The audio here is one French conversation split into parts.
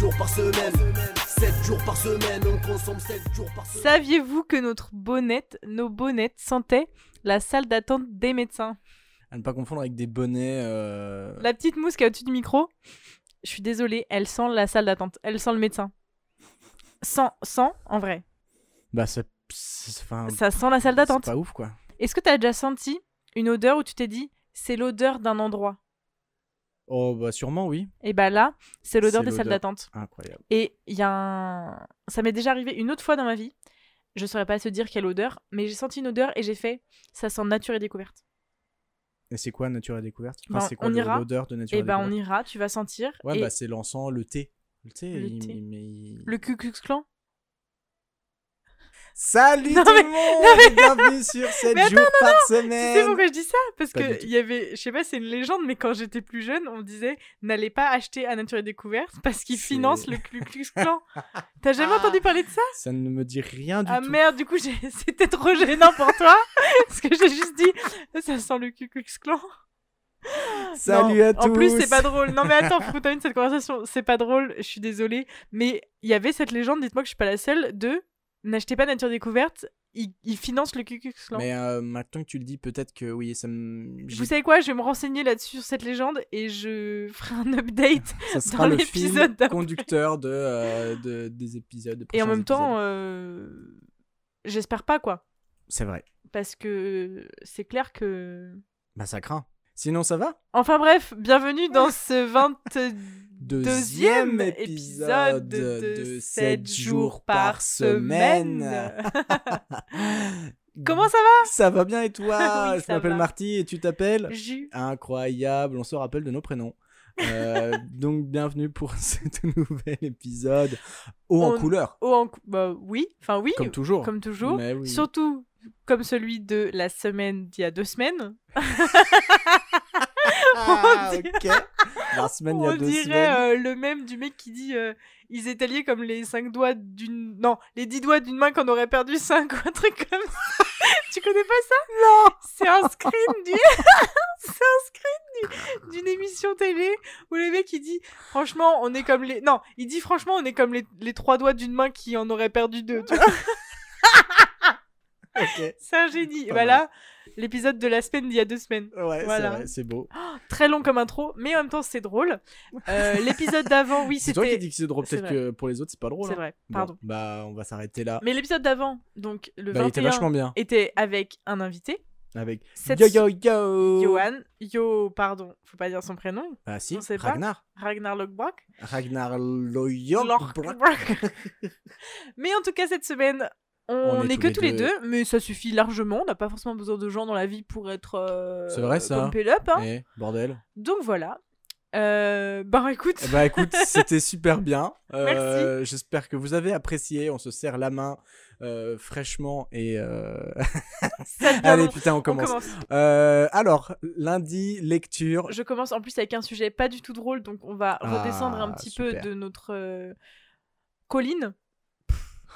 semaine, 7 jours par semaine, 7 jours par semaine, on consomme 7 jours par semaine. Saviez-vous que notre bonnette, nos bonnettes sentaient la salle d'attente des médecins? À ne pas confondre avec des bonnets. euh, La petite mousse qui est au-dessus du micro, je suis désolée, elle sent la salle d'attente, elle sent le médecin. Sans, sans, en vrai. Bah, c'est. c'est- enfin, Ça sent la salle c'est d'attente. pas ouf, quoi. Est-ce que tu as déjà senti une odeur où tu t'es dit, c'est l'odeur d'un endroit? Oh, bah, sûrement, oui. Et bah là, c'est l'odeur des salles d'attente. Incroyable. Et il y a un... Ça m'est déjà arrivé une autre fois dans ma vie. Je saurais pas te dire quelle odeur, mais j'ai senti une odeur et j'ai fait, ça sent nature et découverte. Et c'est quoi Nature et Découverte? Enfin, Ben, c'est quoi l'odeur de Nature Et et bah on Découverte? ira, tu vas sentir. Ouais, et bah, c'est l'encens, le thé. Le thé, Le il- thé. il- mais il- le Ku Klux Klan? Salut Non, tout mais- le monde et Bienvenue sur 7 Mais jours par Tu sais semaine pourquoi je dis ça? Parce Pas que il y avait, je sais pas, c'est une légende, mais quand j'étais plus jeune, on disait n'allez pas acheter à Nature et Découverte parce qu'ils financent le Ku Klux Klan. T'as jamais entendu parler de ça? Ça ne me dit rien du Ah tout. merde, du coup c'était trop gênant pour toi parce que j'ai juste dit ça sent le Ku Klux Klan. Salut Non, à tous En plus, c'est pas drôle. Non, mais attends, faut termine cette conversation. C'est pas drôle, je suis désolée. Mais il y avait cette légende, dites-moi que je suis pas la seule, de n'achetez pas Nature Découverte, ils, ils financent le Klan. Mais euh, maintenant que tu le dis, peut-être que oui, ça me. Vous savez quoi Je vais me renseigner là-dessus sur cette légende et je ferai un update. ça sera dans le l'épisode conducteur de, euh, de- des épisodes. des Et en même temps, euh, j'espère pas quoi. C'est vrai. Parce que c'est clair que. Bah, ça craint. Sinon, ça va? Enfin bref, bienvenue dans ce 22e Deuxième épisode de 7 jours par semaine. Comment ça va? Ça va bien et toi? Oui, Je m'appelle. Marty et tu t'appelles Jus. Incroyable, on se rappelle de nos prénoms. Euh, donc bienvenue pour ce nouvel épisode haut en couleur, Oh, en cou- bah oui, enfin oui, comme toujours. comme toujours. Mais oui. Surtout comme celui de la semaine d'il y a deux semaines. On dirait- ok. La semaine, il y a On deux dirait semaines. euh, le même du mec qui dit euh, ils étaient liés comme les cinq doigts d'une non les dix doigts d'une main qu'on aurait perdu cinq ou un truc comme ça. tu connais pas ça? Non. C'est un screen du c'est un screen du- d'une émission télé où le mec il dit franchement on est comme les non il dit franchement on est comme les, les trois doigts d'une main qui en aurait perdu deux. tu vois. C'est un génie. Voilà l'épisode de la semaine d'il y a deux semaines. Ouais, Voilà. c'est vrai, c'est beau. Très long comme intro, mais en même temps c'est drôle. Euh, l'épisode d'avant, oui, C'est toi qui c'était. dis que c'est drôle, peut-être que pour les autres, c'est pas drôle. C'est hein. vrai, Bon, pardon. bah, on va s'arrêter là. Mais l'épisode d'avant, donc le Bah, il était 21, vachement bien. était avec un invité, Avec Cette- Yo Yo Yo Johan. Yo, pardon, faut pas dire son prénom. Ah si, On sait pas. Ragnar. Ragnar Lockbrock. Ragnar. Lockbrock. mais en tout cas, cette semaine, on On est n'est tous que les tous les deux. deux, mais ça suffit largement. On n'a pas forcément besoin de gens dans la vie pour être. Euh, C'est vrai, ça. up, hein. Eh, bordel. Donc voilà. Euh, bah écoute. Eh bah écoute, c'était super bien. Euh, J'espère que vous avez apprécié. On se serre la main euh, fraîchement et. euh, Allez putain, on On commence. alors, lundi, lecture. Je commence en plus avec un sujet pas du tout drôle, donc on va Ah, redescendre un petit super. peu de notre colline.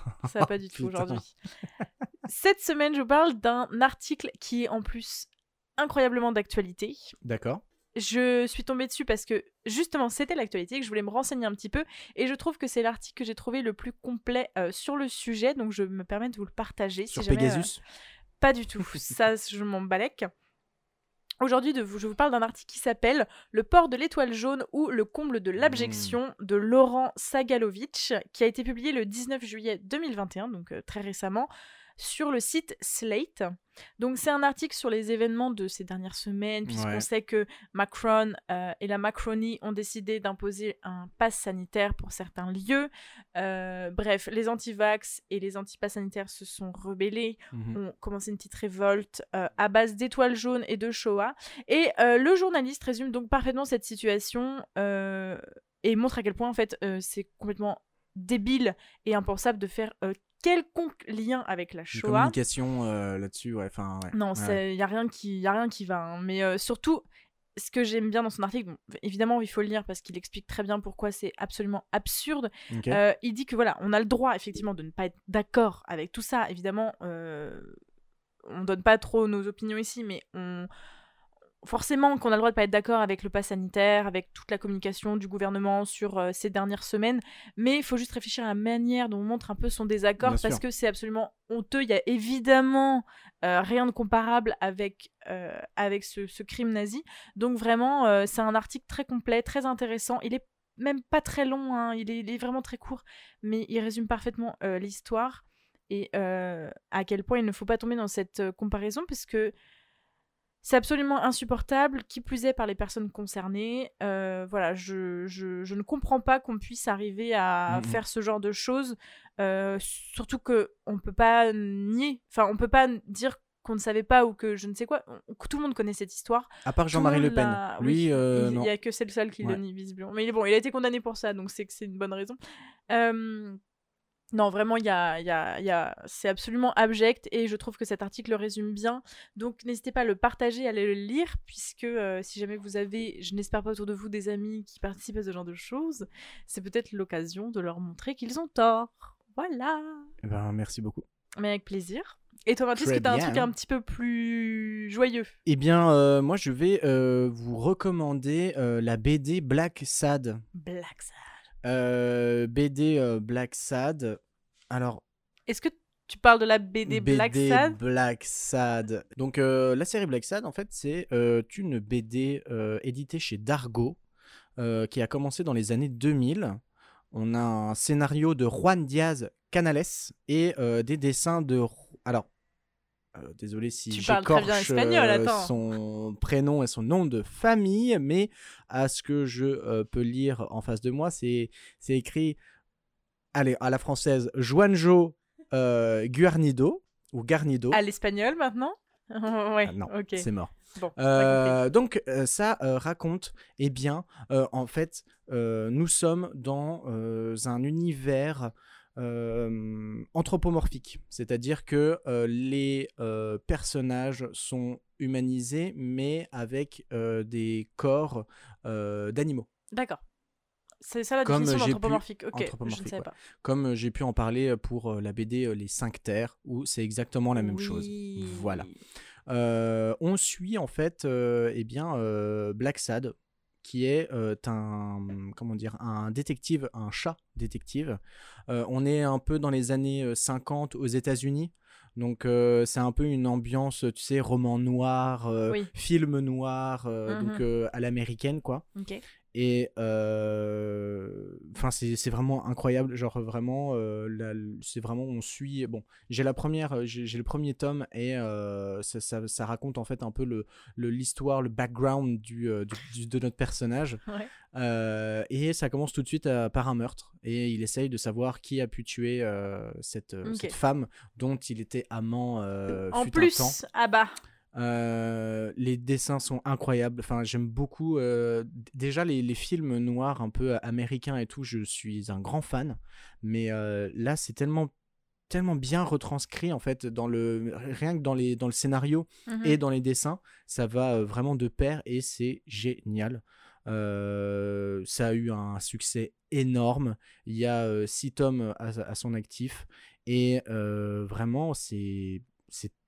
Ça va pas du tout aujourd'hui. Cette semaine, je vous parle d'un article qui est en plus incroyablement d'actualité. D'accord. Je suis tombée dessus parce que justement c'était l'actualité, que je voulais me renseigner un petit peu, et je trouve que c'est l'article que j'ai trouvé le plus complet euh, sur le sujet, donc je me permets de vous le partager. Sur si jamais, euh, Pegasus? pas du tout. Ça, je m'en balèque. Aujourd'hui, je vous parle d'un article qui s'appelle Le port de l'étoile jaune ou le comble de l'abjection de Laurent Sagalovitch, qui a été publié le 19 juillet 2021, donc euh, très récemment, sur le site Slate. Donc c'est un article sur les événements de ces dernières semaines, puisqu'on Ouais. sait que Macron euh, et la Macronie ont décidé d'imposer un pass sanitaire pour certains lieux. Euh, bref, les anti-vax et les anti-pass sanitaires se sont rebellés Mhm. ont commencé une petite révolte euh, à base d'étoiles jaunes et de Shoah. Et le journaliste résume donc parfaitement cette situation et montre à quel point en fait euh, c'est complètement débile et impensable de faire euh, quelconque lien avec la Une Shoah. communication euh, là-dessus, ouais. Enfin, ouais. Non, Ouais. il y a rien qui y a rien qui va. hein. Mais euh, surtout, ce que j'aime bien dans son article, bon, évidemment il faut le lire parce qu'il explique très bien pourquoi c'est absolument absurde. Euh, il dit que voilà, on a le droit effectivement de ne pas être d'accord avec tout ça. Évidemment, on donne pas trop nos opinions ici, mais on forcément qu'on a le droit de pas être d'accord avec le pass sanitaire, avec toute la communication du gouvernement sur euh, ces dernières semaines, mais il faut juste réfléchir à la manière dont on montre un peu son désaccord Bien parce sûr. que c'est absolument honteux. Il y a évidemment euh, rien de comparable avec, euh, avec ce, ce crime nazi. Donc vraiment, c'est un article très complet, très intéressant. Il est même pas très long, hein, il, est, il est vraiment très court, mais il résume parfaitement l'histoire et à quel point il ne faut pas tomber dans cette comparaison parce que c'est absolument insupportable, qui plus est par les personnes concernées. Euh, voilà, je, je, je ne comprends pas qu'on puisse arriver à Mhm. faire ce genre de choses, euh, surtout que on peut pas nier, enfin on peut pas dire qu'on ne savait pas ou que je ne sais quoi, tout le monde connaît cette histoire. À part Jean-Marie Le Pen. l'a- Lui, oui, euh, il n'y a que c'est le seul qui Ouais. le nie visiblement. Mais il est bon, il a été condamné pour ça, donc c'est que c'est une bonne raison. Euh, Non, vraiment, il y a, y a, y a... c'est absolument abject et je trouve que cet article le résume bien. Donc n'hésitez pas à le partager, à aller le lire, puisque euh, si jamais vous avez, je n'espère pas autour de vous, des amis qui participent à ce genre de choses, c'est peut-être l'occasion de leur montrer qu'ils ont tort. Voilà. Eh ben, merci beaucoup. Mais avec plaisir. Et toi, Mathis, que t'as un bien. truc un petit peu plus joyeux? Eh bien, euh, moi, je vais euh, vous recommander la BD Black Sad. Black Sad. Euh, BD euh, Black Sad. Alors, Est-ce que tu parles de la BD, Black BD Sad? Black Sad. Donc, euh, la série Black Sad, en fait, c'est euh, une BD euh, éditée chez Dargo qui a commencé dans les années 2000. On a un scénario de Juan Diaz Canales et des dessins de. Alors, désolé si j'écorche son prénom et son nom de famille, mais à ce que je peux lire en face de moi, c'est c'est écrit, allez, à la française, Juanjo euh, Guarnido ou Garnido. À l'espagnol maintenant Ouais, Ah, non, ok. c'est mort. Bon. Euh, donc euh, ça euh, raconte, eh bien, en fait, nous sommes dans un univers anthropomorphique, c'est-à-dire que les personnages sont humanisés, mais avec des corps d'animaux. D'accord. C'est ça la Comme définition d'anthropomorphique. Ok, je ne anthropomorphique, savais ouais. pas. Comme euh, j'ai pu en parler pour euh, la BD euh, Les Cinq Terres, où c'est exactement la même chose. Voilà. Euh, on suit en fait euh, eh bien euh, Black Sad qui est euh, un comment dire un détective un chat détective Euh, on est un peu dans les années euh, 50 aux États-Unis donc euh, c'est un peu une ambiance tu sais roman noir euh, Oui. film noir euh, Mhm. donc euh, à l'américaine quoi Ok. Et euh, enfin c'est c'est vraiment incroyable genre vraiment euh, c'est vraiment on suit bon j'ai la première euh, j'ai le premier tome et ça, ça- ça raconte en fait un peu le le- l'histoire le background du, du- de notre personnage Ouais. Euh, et ça commence tout de suite par un meurtre et il essaye de savoir qui a pu tuer euh, cette, cette femme dont il était amant euh, En fut un plus, temps. ah bah, Euh, les dessins sont incroyables. Enfin, j'aime beaucoup. euh, déjà, les, les films noirs un peu américains et tout, je suis un grand fan. Mais euh, là, c'est tellement tellement bien retranscrit en fait dans le rien que dans les dans le scénario mhm. et dans les dessins ça va euh, vraiment de pair et c'est génial Euh, ça a eu un succès énorme il y a euh, six tomes à, à son actif et euh, vraiment c'est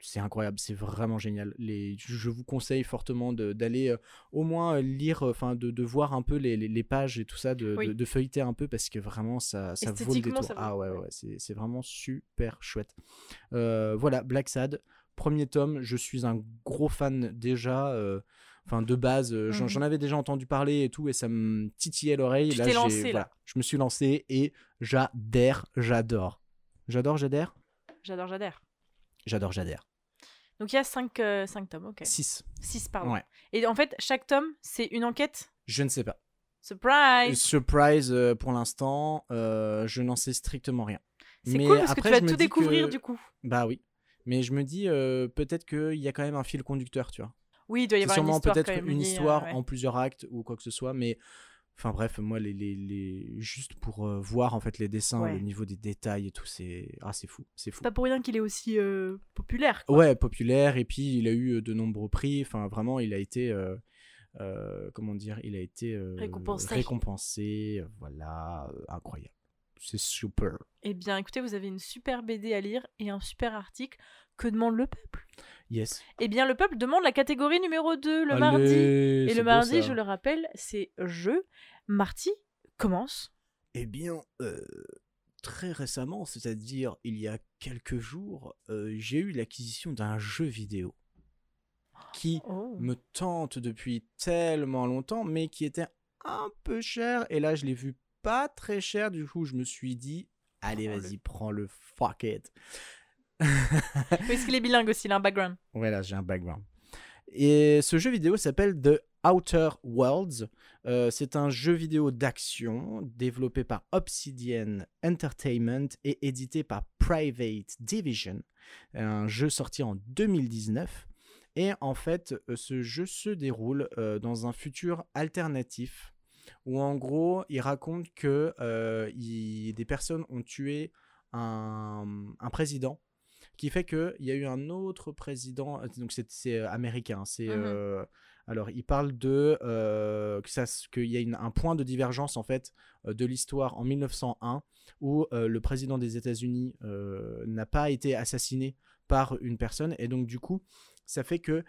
c'est incroyable, c'est vraiment génial. Les, je vous conseille fortement d'aller euh, au moins euh, lire, enfin de, de voir un peu les, les- les pages et tout ça, de, Oui. de- de feuilleter un peu parce que vraiment ça, ça vaut le détour. vaut- Ah ouais, ouais. c'est vraiment super chouette. Euh, voilà, Black Sad, premier tome, je suis un gros fan déjà. euh, Enfin, de base, euh, j'en j'en avais déjà entendu parler et tout, et ça me titillait l'oreille. Là, lancé, là. voilà, je me suis lancé et j'adhère, j'adore. J'adore, j'adhère j'adore, j'adhère. J'adore, j'adhère. Donc il y a 5 cinq, cinq tomes, ok. 6. 6, pardon. Ouais. Et en fait, chaque tome, c'est une enquête? Je ne sais pas. Surprise Surprise euh, pour l'instant, euh, je n'en sais strictement rien. C'est Mais cool parce que tu vas tout découvrir que- du coup. Bah oui. Mais je me dis euh, peut-être qu'il y a quand même un fil conducteur, tu vois. Oui, il doit y avoir une sûrement histoire. peut-être une histoire euh, ouais. en plusieurs actes ou quoi que ce soit, mais enfin bref, moi les, les, les... juste pour euh, voir en fait les dessins, Ouais. le niveau des détails et tout, c'est ah c'est fou, c'est fou. Pas pour rien qu'il est aussi euh, populaire. quoi. Ouais, populaire et puis il a eu euh, de nombreux prix. Enfin vraiment, il a été euh, comment dire, il a été Récompensé. récompensé, voilà, incroyable. c'est super. Eh bien, écoutez, vous avez une super BD à lire et un super article. Que demande le peuple? Yes. Eh bien, le peuple demande la catégorie numéro 2 le Allez, mardi. Et le mardi, ça. je le rappelle, c'est jeu. Marty commence. Eh bien, euh, très récemment, c'est-à-dire il y a quelques jours, euh, j'ai eu l'acquisition d'un jeu vidéo qui Oh. me tente depuis tellement longtemps, mais qui était un peu cher. Et là, je l'ai vu pas très cher. Du coup, je me suis dit, allez, vas-y, prends le fuck it. Parce qu'il est bilingue aussi, il a un background? Voilà, j'ai un background. Et ce jeu vidéo s'appelle The Outer Worlds. Euh, c'est un jeu vidéo d'action développé par Obsidian Entertainment et édité par Private Division. Un jeu sorti en 2019. Et en fait, euh, ce jeu se déroule euh, dans un futur alternatif où en gros, il raconte que des personnes ont tué un président qui fait qu'il y a eu un autre président, euh, donc c'est euh, américain, c'est... Mhm. euh, alors, il parle de euh, que ça s- qu'il y a une- un point de divergence en fait de l'histoire en 1901 où euh, le président des États-Unis n'a pas été assassiné par une personne et donc du coup ça fait que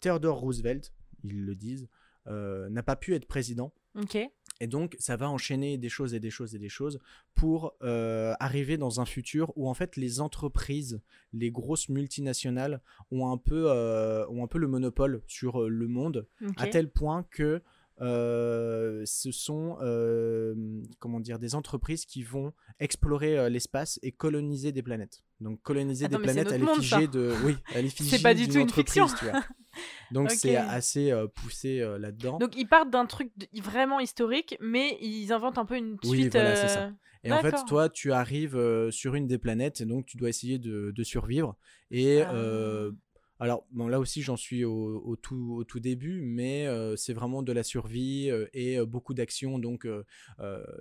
Theodore Roosevelt, ils le disent, n'a pas pu être président Ok. Et donc, ça va enchaîner des choses et des choses et des choses pour euh, arriver dans un futur où en fait les entreprises, les grosses multinationales ont un peu, euh, ont un peu le monopole sur euh, le monde, à tel point que euh, ce sont euh, comment dire des entreprises qui vont explorer euh, l'espace et coloniser des planètes. Donc coloniser Attends, des c'est planètes à l'effigie de oui, à l'effigie pas du tout une fiction. tu vois. Donc c'est assez poussé là-dedans. Donc ils partent d'un truc vraiment historique, mais ils inventent un peu une Oui, suite. voilà, c'est euh, ça. Et en fait, toi, tu arrives sur une des planètes et donc tu dois essayer de, de survivre. Et Ah. Alors, bon, là aussi, j'en suis au, au tout, au tout début, mais euh, c'est vraiment de la survie euh, et euh, beaucoup d'action. Donc,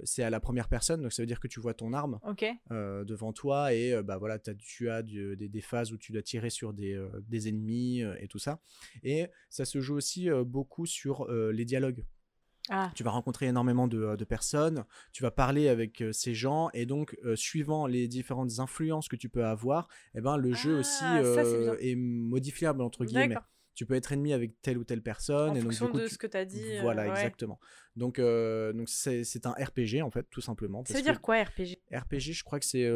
c'est à la première personne. Donc, ça veut dire que tu vois ton arme devant toi et bah voilà tu as du- des, des phases où tu dois tirer sur des, des ennemis et tout ça et ça se joue aussi beaucoup sur les dialogues Ah. tu vas rencontrer énormément de, euh, de personnes, tu vas parler avec euh, ces gens, et donc, euh, suivant les différentes influences que tu peux avoir, eh ben, le jeu aussi Ah, ça, est modifiable, entre guillemets. Tu peux être ennemi avec telle ou telle personne, En et donc, fonction du coup, de tu- ce que tu as dit. Voilà, ouais. exactement. Donc, donc c'est un RPG, en fait, tout simplement. Ça veut dire quoi RPG RPG, je crois que c'est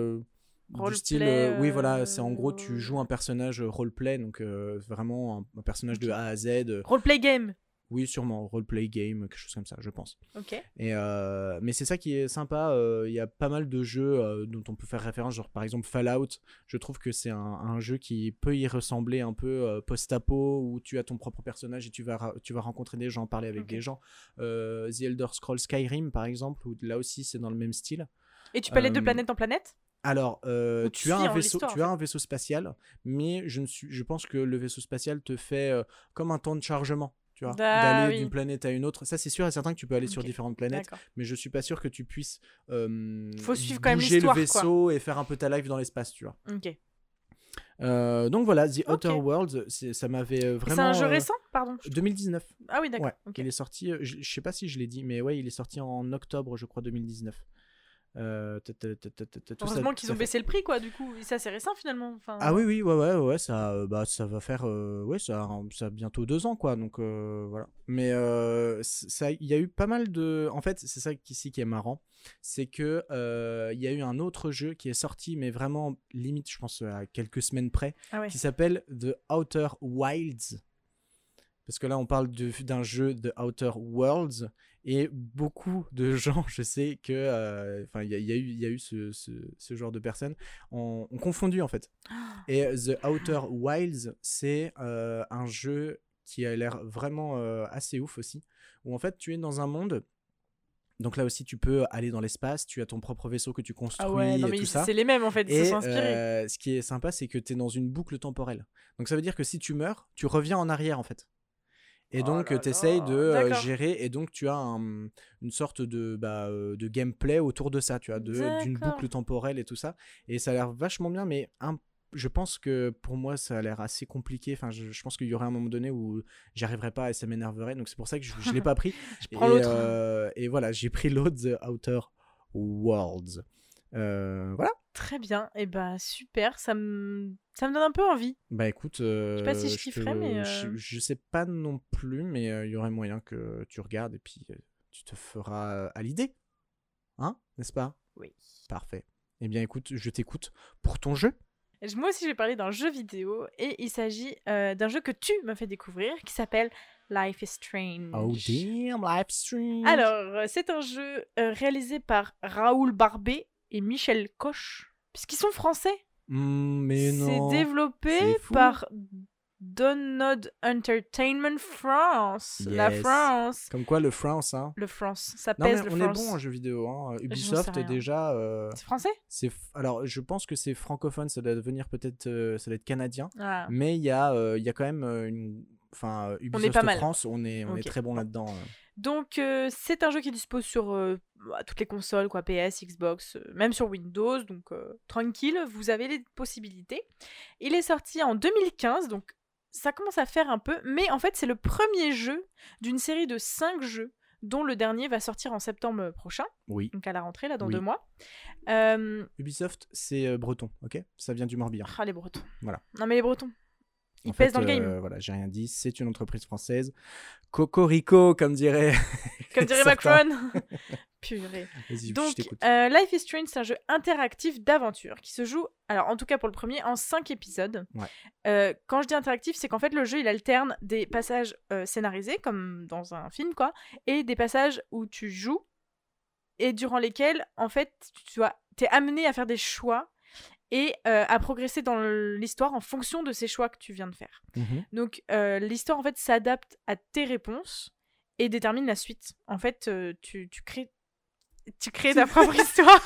du style. euh, oui, voilà, c'est en gros, tu joues un personnage roleplay, donc euh, vraiment un, un personnage de. A à Z. Roleplay game. Oui, sûrement, roleplay game, quelque chose comme ça, je pense. Ok. Et euh, mais c'est ça qui est sympa. euh, Il y a pas mal de jeux euh, dont on peut faire référence, genre par exemple Fallout. Je trouve que c'est un, un jeu qui peut y ressembler un peu post-apo où tu as ton propre personnage et tu vas tu vas rencontrer des gens, parler avec des gens. The Elder Scrolls Skyrim par exemple, où là aussi c'est dans le même style. Et tu peux aller de planète en planète? Alors, euh, tu as un vaisseau, tu as un vaisseau spatial, mais je ne suis, je pense que le vaisseau spatial te fait euh, comme un temps de chargement, tu vois, Ah, d'aller oui. d'une planète à une autre. Ça, c'est sûr et certain que tu peux aller sur Ok. différentes planètes, mais je suis pas sûr que tu puisses euh, Faut suivre quand même bouger le l'histoire, quoi. vaisseau et faire un peu ta life dans l'espace, tu vois. Ok. Euh, donc voilà, The Outer Ok. Worlds, ça m'avait euh, vraiment. C'est un jeu euh, récent Pardon. 2019. Ah oui, d'accord. Ouais, ok. il est sorti, euh, je, je sais pas si je l'ai dit, mais ouais, il est sorti en octobre, je crois, 2019. Heureusement tout qu'ils ont baissé le prix, quoi, du coup. C'est récent, finalement. Enfin, Ah oui, oui, ouais, ouais, ouais, ça, euh, bah, ça va faire, euh, ouais, ça, a- ça a bientôt deux ans, quoi, donc euh, voilà. Mais euh, il y a eu pas mal de, en fait, c'est ça ici qui est marrant, c'est que euh, il y a eu un autre jeu qui est sorti, mais vraiment limite, je pense à quelques semaines près, Ah qui s'appelle The Outer Wilds. Parce que là, on parle d'un jeu The Outer Worlds et beaucoup de gens, je sais que, euh, enfin, il y, a- il y a eu, il y a eu ce, ce- ce genre de personnes, ont, ont confondu en fait. Et The Outer Wilds, c'est euh, un jeu qui a l'air vraiment euh, assez ouf aussi, où en fait, tu es dans un monde. Donc là aussi, tu peux aller dans l'espace, tu as ton propre vaisseau que tu construis Ah ouais, non, et mais tout ils- ça. c'est les mêmes, en fait. Ils se Et sont inspirés. euh, ce qui est sympa, c'est que tu es dans une boucle temporelle. Donc ça veut dire que si tu meurs, tu reviens en arrière en fait. Et Oh donc tu essayes de euh, gérer, et donc tu as un- une sorte de, bah, euh, de gameplay autour de ça, tu vois, d'une boucle temporelle et tout ça. Et ça a l'air vachement bien, mais un- je pense que pour moi ça a l'air assez compliqué. Enfin, je, je pense qu'il y aurait un moment donné où j'arriverais pas et ça m'énerverait. Donc c'est pour ça que je, je l'ai pas pris. Je prends et, l'autre. euh, et voilà, j'ai pris l'autre, The Outer Worlds. Euh, voilà. Très bien. Et ben super. Ça me ça me donne un peu envie. Bah écoute, euh, pas si je te- kifferais, mais, je, euh, je sais pas non plus, mais euh, il y aurait moyen que tu regardes et puis euh, tu te feras euh, à l'idée. Hein N'est-ce pas? Oui. Parfait. Eh bien écoute, je t'écoute pour ton jeu. Moi aussi, je vais parler d'un jeu vidéo et il s'agit euh, d'un jeu que tu m'as fait découvrir qui s'appelle Life is Strange. Oh damn, live stream. Alors, euh, c'est un jeu euh, réalisé par Raoul Barbet et Michel Koch, puisqu'ils sont français. Hmm, mais non. C'est développé par Donod Entertainment France. La. France. Comme quoi le France, hein. Le France. Ça Non mais pèse le on France. est bon en jeux vidéo. Hein. Ubisoft déjà, euh, C'est français? c'est alors je pense que c'est francophone, ça doit devenir peut-être, euh, ça doit être canadien. Ah. Mais il y a, euh, y a quand même euh, une, enfin Ubisoft pas mal. France, on est, on est très bon là-dedans. Donc, euh, c'est un jeu qui dispose sur euh, bah, toutes les consoles, quoi, PS, Xbox, euh, même sur Windows. Donc, tranquille, vous avez les possibilités. Il est sorti en 2015, donc ça commence à faire un peu. Mais en fait, c'est le premier jeu d'une série de 5 jeux, dont le dernier va sortir en septembre prochain, Oui. donc à la rentrée, là, dans Oui. deux mois. Euh, Ubisoft, c'est breton, ok? Ça vient du Morbihan. Ah, les Bretons. Voilà. Non, mais les Bretons. En pèsent fait, dans le game. euh, voilà, j'ai rien dit. C'est une entreprise française. Cocorico, comme dirait. Comme dirait. Macron. Purée. Donc, euh, Life is Strange, c'est un jeu interactif d'aventure qui se joue, alors en tout cas pour le premier, en 5 épisodes. Ouais. Euh, quand je dis interactif, c'est qu'en fait le jeu il alterne des passages scénarisés, comme dans un film, quoi, et des passages où tu joues et durant lesquels, en fait, tu dois, es amené à faire des choix et euh, à progresser dans l'histoire en fonction de ces choix que tu viens de faire. Mhm. Donc euh, l'histoire en fait s'adapte à tes réponses et détermine la suite. En fait, euh, tu, tu crées tu crées ta propre histoire.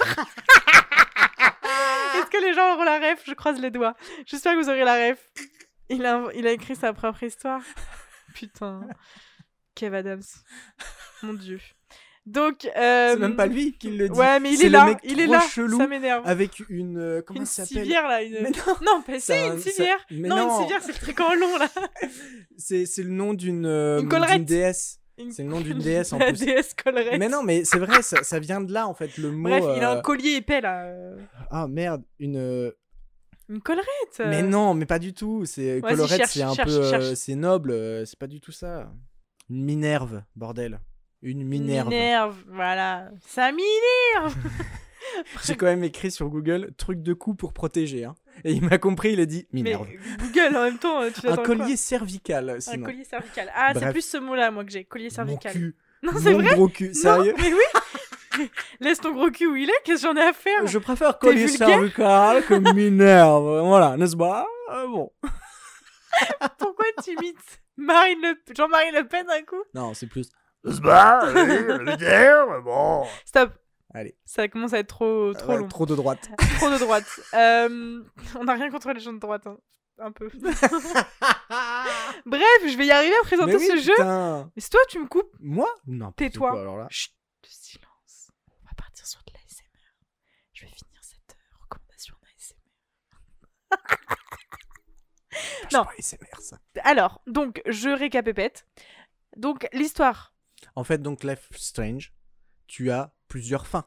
Est-ce que les gens auront la ref? Je croise les doigts. J'espère que vous aurez la ref. Il a, il a écrit sa propre histoire. Putain. Kev Adams. Mon dieu. Donc. euh, C'est même pas lui qui le dit. Ouais, mais il C'est est le là. mec Il est là. chelou Ça m'énerve. Avec une. euh, comment Une ça s'appelle civière là. Une... Mais non, Non, pas Ça- une civière. non, non. une civière, c'est le en long là. c'est c'est le nom d'une euh, Une collerette. déesse. Une- C'est le nom d'une déesse en La plus. déesse collerette. Mais non, mais c'est vrai, ça, ça vient de là en fait, le mot. Bref, il a euh, un collier épais là. euh, Ah merde, une. euh, Une collerette. Mais euh. non, mais pas du tout. C'est cherche, c'est un cherche, peu, euh, c'est noble. euh, c'est pas du tout ça. Une Minerve, bordel. Une Minerve. Minerve, voilà. Ça minerve. J'ai quand même écrit sur Google truc de cou pour protéger. Hein. Et il m'a compris, il a dit Mais Minerve. Google en même temps, euh, tu Un collier cervical, Un sinon. collier cervical. Ah, c'est plus ce mot-là, moi, que j'ai. Collier Mon cervical. cul. Non, c'est vrai gros cul. Non, Sérieux mais oui Laisse ton gros cul où il est, qu'est-ce que j'en ai à faire Je préfère collier cervical que Minerve. Voilà, n'est-ce pas? Euh, Bon. Pourquoi tu imites. Jean-Marie Le Pen d'un coup? Non, c'est plus. N'est-ce pas oui, Minerve, bon. Stop. Allez. Ça commence à être trop, trop Ouais, long. Trop de droite. Trop de droite. Euh, on n'a rien contre les gens de droite, hein. un peu. Bref, je vais y arriver à présenter Mais oui, ce jeu. Mais c'est toi, tu me coupes. Moi? Non. Tais-toi. Alors là. Chut, silence. On va partir sur de l'ASMR. Je vais finir cette euh, recommandation d'ASMR. Non. Non. Pas ASMR, ça. Alors, donc, je récapépète. Donc, l'histoire. En fait, donc, Life Strange, tu as plusieurs fins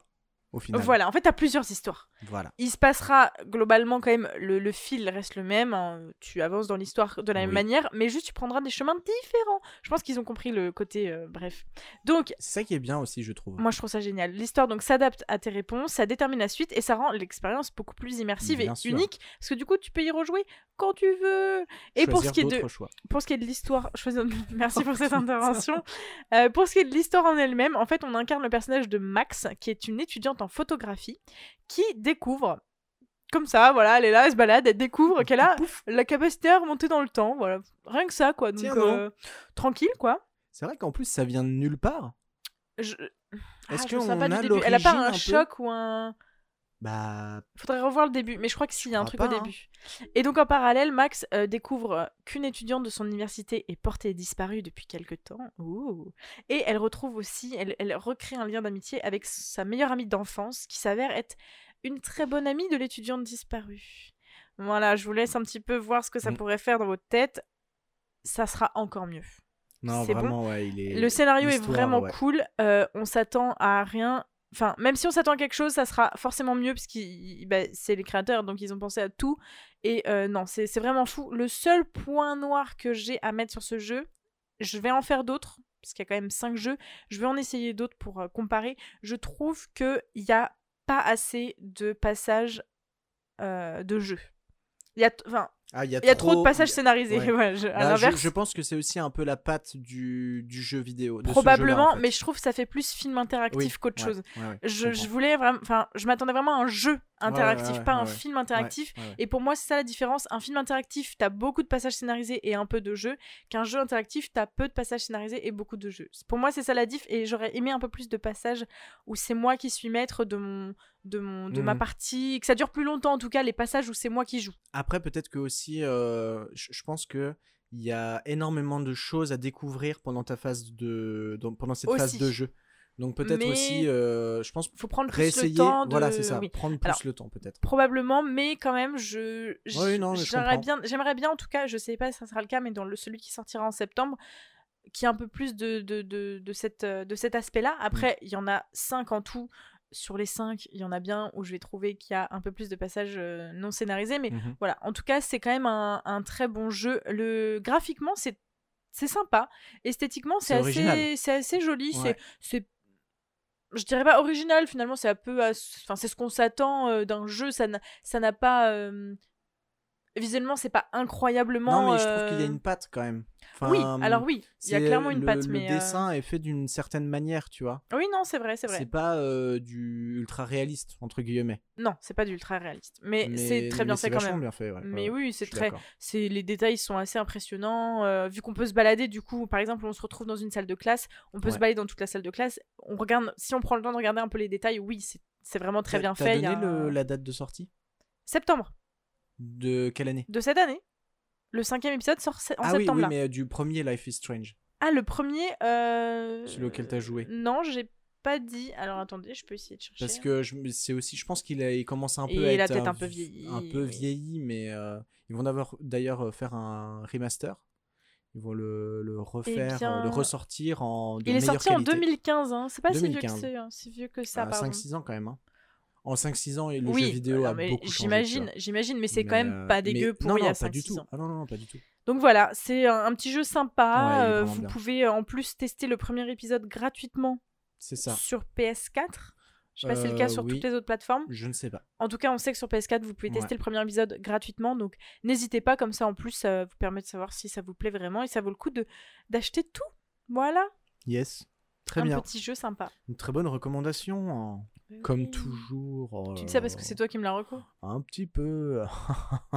au final. Voilà, en fait, t'as plusieurs histoires. Voilà. Il se passera globalement quand même, le, le fil reste le même, hein, tu avances dans l'histoire de la même Oui. manière, mais juste tu prendras des chemins différents. Je pense qu'ils ont compris le côté, euh, bref. Donc, C'est ça qui est bien aussi, je trouve. moi je trouve ça génial. L'histoire donc s'adapte à tes réponses, ça détermine la suite et ça rend l'expérience beaucoup plus immersive Bien et sûr. unique, parce que du coup tu peux y rejouer quand tu veux. Et pour ce, qui est de, choix. pour ce qui est de l'histoire, merci pour cette intervention. Euh, pour ce qui est de l'histoire en elle-même, en fait, on incarne le personnage de Max, qui est une étudiante en photographie, qui découvre, comme ça, voilà, elle est là, elle se balade, elle découvre qu'elle a la capacité à remonter dans le temps, voilà, rien que ça, quoi. Donc, Tiens, euh, tranquille, quoi. C'est vrai qu'en plus, ça vient de nulle part. Je... Est-ce Ah, qu'on pas du a début. Elle a pas un choc ou un. Bah, Faudrait revoir le début, mais je crois que si, il y a un truc pas, au hein. début. Et donc en parallèle, Max euh, découvre qu'une étudiante de son université est portée disparue depuis quelque temps. Ouh. Et elle retrouve aussi, elle, elle recrée un lien d'amitié avec sa meilleure amie d'enfance, qui s'avère être une très bonne amie de l'étudiante disparue. Voilà, je vous laisse un petit peu voir ce que ça Mm. pourrait faire dans votre tête. Ça sera encore mieux. non, C'est bon. vraiment, ouais, il est. Le scénario est vraiment ouais. cool. euh, on s'attend à rien. Enfin, même si on s'attend à quelque chose, ça sera forcément mieux parce que bah, c'est les créateurs, donc ils ont pensé à tout. Et euh, non, c'est c'est vraiment fou. Le seul point noir que j'ai à mettre sur ce jeu, je vais en faire d'autres, parce qu'il y a quand même 5 jeux. Je vais en essayer d'autres pour euh, comparer. Je trouve qu'il n'y a pas assez de passages de jeu. Il y a, enfin, Ah, il y a, il y a trop de passages scénarisés. ouais. ouais, je- à Bah, je, l'inverse. je pense que c'est aussi un peu la patte du, du jeu vidéo. de Probablement, jeu-là, en fait. mais je trouve que ça fait plus film interactif Oui, qu'autre ouais, chose. Je, voulais vraiment, enfin, je m'attendais vraiment à un jeu interactif, pas un film interactif. Et pour moi, c'est ça la différence. Un film interactif, t'as beaucoup de passages scénarisés et un peu de jeu. Qu'un jeu interactif, t'as peu de passages scénarisés et beaucoup de jeux. Pour moi, c'est ça la diff. Et j'aurais aimé un peu plus de passages où c'est moi qui suis maître de mon, de mon, de ma Mhm. partie, que ça dure plus longtemps en tout cas. Les passages où c'est moi qui joue. Après, peut-être que aussi, euh, je pense que il y a énormément de choses à découvrir pendant ta phase de, dans- pendant cette phase de jeu. Donc peut-être Mais aussi, euh, je pense Faut prendre plus réessayer. le temps. De... Voilà, c'est ça. oui. Prendre plus Alors, le temps peut-être. Probablement, mais quand même, je, Oui, j'aimerais bien, j'aimerais bien en tout cas, je sais pas si ça sera le cas, mais dans le celui qui sortira en septembre, qui a un peu plus de de, de, de cette euh, de cet aspect-là. Après, il y en a cinq en tout. Sur les cinq, il y en a bien où je vais trouver qu'il y a un peu plus de passages euh, non scénarisés, mais Mhm. voilà. En tout cas, c'est quand même un, un très bon jeu. Le graphiquement, c'est c'est sympa. Esthétiquement, c'est assez c'est assez joli. Ouais. C'est je dirais pas original finalement c'est un peu à- enfin c'est ce qu'on s'attend euh, d'un jeu ça ça n'a pas euh, visuellement c'est pas incroyablement Non, mais je trouve qu'il y a une patte quand même. Oui alors oui il y a clairement une le- patte le mais euh, dessin est fait d'une certaine manière, tu vois. oui non c'est vrai c'est vrai C'est pas euh, du ultra réaliste entre guillemets. non c'est pas du ultra réaliste mais, Mais- c'est très bien fait quand même bien fait. ouais, mais ouais, oui c'est très les détails sont assez impressionnants euh, vu qu'on peut se balader du coup par exemple on se retrouve dans une salle de classe on peut se balader dans toute la salle de classe on regarde si on prend le temps de regarder un peu les détails oui c'est vraiment très bien fait y donné le- un- la date de sortie? Septembre de quelle année? De cette année. Le cinquième épisode sort en Ah oui, septembre oui, là. mais euh, du premier Life is Strange. Ah, le premier. Euh... Celui auquel t'as joué. Non, j'ai pas dit. Alors attendez, je peux essayer de chercher. Parce que c'est aussi, je pense qu'il a- il commence un peu Et à il a être peut-être un, un peu vi- vieilli, un peu oui. vieilli, mais euh, ils vont d'ailleurs faire un remaster. Ils vont le, le refaire, Eh bien, euh, le ressortir en de Il est sorti en qualité. 2015. Hein. C'est pas si vieux que 2015. c'est, si vieux que ça. Ah, pardon. 5-6 ans quand même. hein. En 5-6 ans, et le oui, jeu vidéo alors, a mais beaucoup j'imagine, j'imagine, mais c'est quand même euh, pas mais- dégueu pour non, il y non, a pas du 5-6 tout. ans. Ah non, non, non, pas du tout. Donc voilà, c'est un, un petit jeu sympa. Ouais, euh, vous bien. pouvez euh, en plus tester le premier épisode gratuitement C'est ça. sur PS4. Je sais pas si c'est le cas sur oui. toutes les autres plateformes. Je ne sais pas. En tout cas, on sait que sur PS4, vous pouvez Ouais. tester le premier épisode gratuitement. Donc, n'hésitez pas. Comme ça, en plus, ça vous permet de savoir si ça vous plaît vraiment. Et ça vaut le coup d'acheter tout. Voilà. Yes. Très un bien. petit jeu sympa. Une très bonne recommandation. Comme toujours. oh Tu dis ça parce que c'est toi qui me l'as reco. Un petit peu.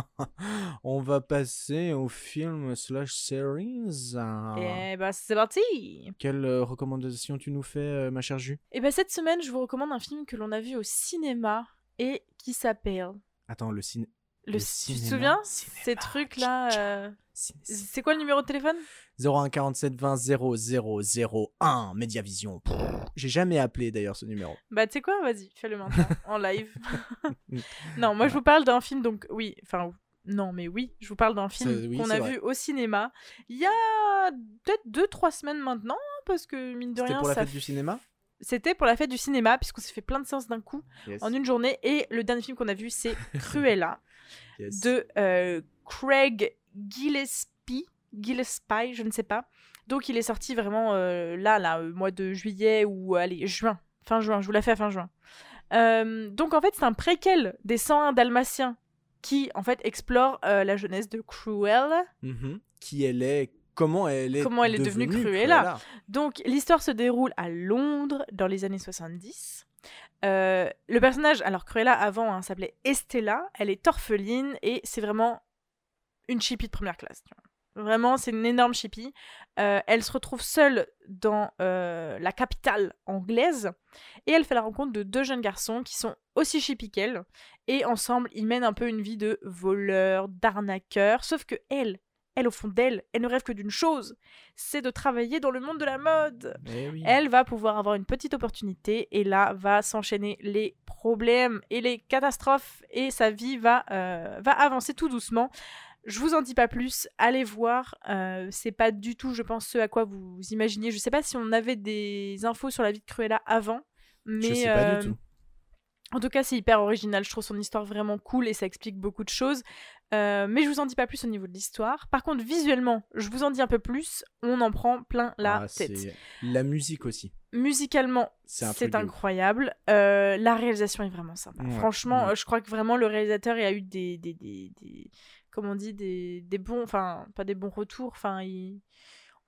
On va passer au film slash series. Et bah, c'est parti. Quelle euh, recommandation tu nous fais, euh, ma chère Jus Et bah, cette semaine, je vous recommande un film que l'on a vu au cinéma et qui s'appelle. Attends, le ciné. Le, tu te souviens cinéma, Ces trucs-là. euh, C'est quoi le numéro de téléphone? 01 47 20 0001 Mediavision. J'ai jamais appelé d'ailleurs ce numéro. Bah, tu sais quoi? Vas-y, fais-le maintenant, en live. non, moi, je vous parle d'un film, donc oui, enfin, non, mais oui, je vous parle d'un film oui, qu'on a vrai. vu au cinéma il y a peut-être 2-3 semaines maintenant, parce que mine de C'était rien, pour la ça fête du cinéma? C'était pour la fête du cinéma, puisqu'on s'est fait plein de séances d'un coup Yes. en une journée, et le dernier film qu'on a vu, c'est Cruella Yes. de euh, Craig Gillespie, Gillespie, je ne sais pas. Donc il est sorti vraiment euh, là, là, au mois de juillet ou allez, juin, fin juin, je vous la fais à fin juin. Euh, donc en fait c'est un préquel des 101 Dalmatiens qui en fait explore euh, la jeunesse de Cruella. Mhm. Qui elle est Comment elle est Comment elle est devenue Cruella. Donc l'histoire se déroule à Londres dans les années 70. Euh, le personnage, alors Cruella avant hein, s'appelait Estella, elle est orpheline et c'est vraiment une chippie de première classe. Vraiment, c'est une énorme chippie. Euh, elle se retrouve seule dans euh, la capitale anglaise et elle fait la rencontre de deux jeunes garçons qui sont aussi chippies qu'elle et ensemble ils mènent un peu une vie de voleur, d'arnaqueur. Sauf que elle, elle au fond d'elle, elle ne rêve que d'une chose, c'est de travailler dans le monde de la mode. Oui. Elle va pouvoir avoir une petite opportunité et là va s'enchaîner les problèmes et les catastrophes et sa vie va, euh, va avancer tout doucement. Je vous en dis pas plus, allez voir. euh, c'est pas du tout, je pense, ce à quoi vous imaginez. Je sais pas si on avait des infos sur la vie de Cruella avant. Mais Je sais pas euh, du tout. en tout cas, c'est hyper original. Je trouve son histoire vraiment cool et ça explique beaucoup de choses. Euh, mais je vous en dis pas plus au niveau de l'histoire. Par contre, visuellement, je vous en dis un peu plus. On en prend plein la Ah, tête. La musique aussi. Musicalement, C'est incroyable. Euh, la réalisation est vraiment sympa. Ouais, Franchement, ouais. euh, je crois que vraiment le réalisateur il a eu des, des, des, des- comment on dit, des, des bons, enfin pas des bons retours. Enfin, il-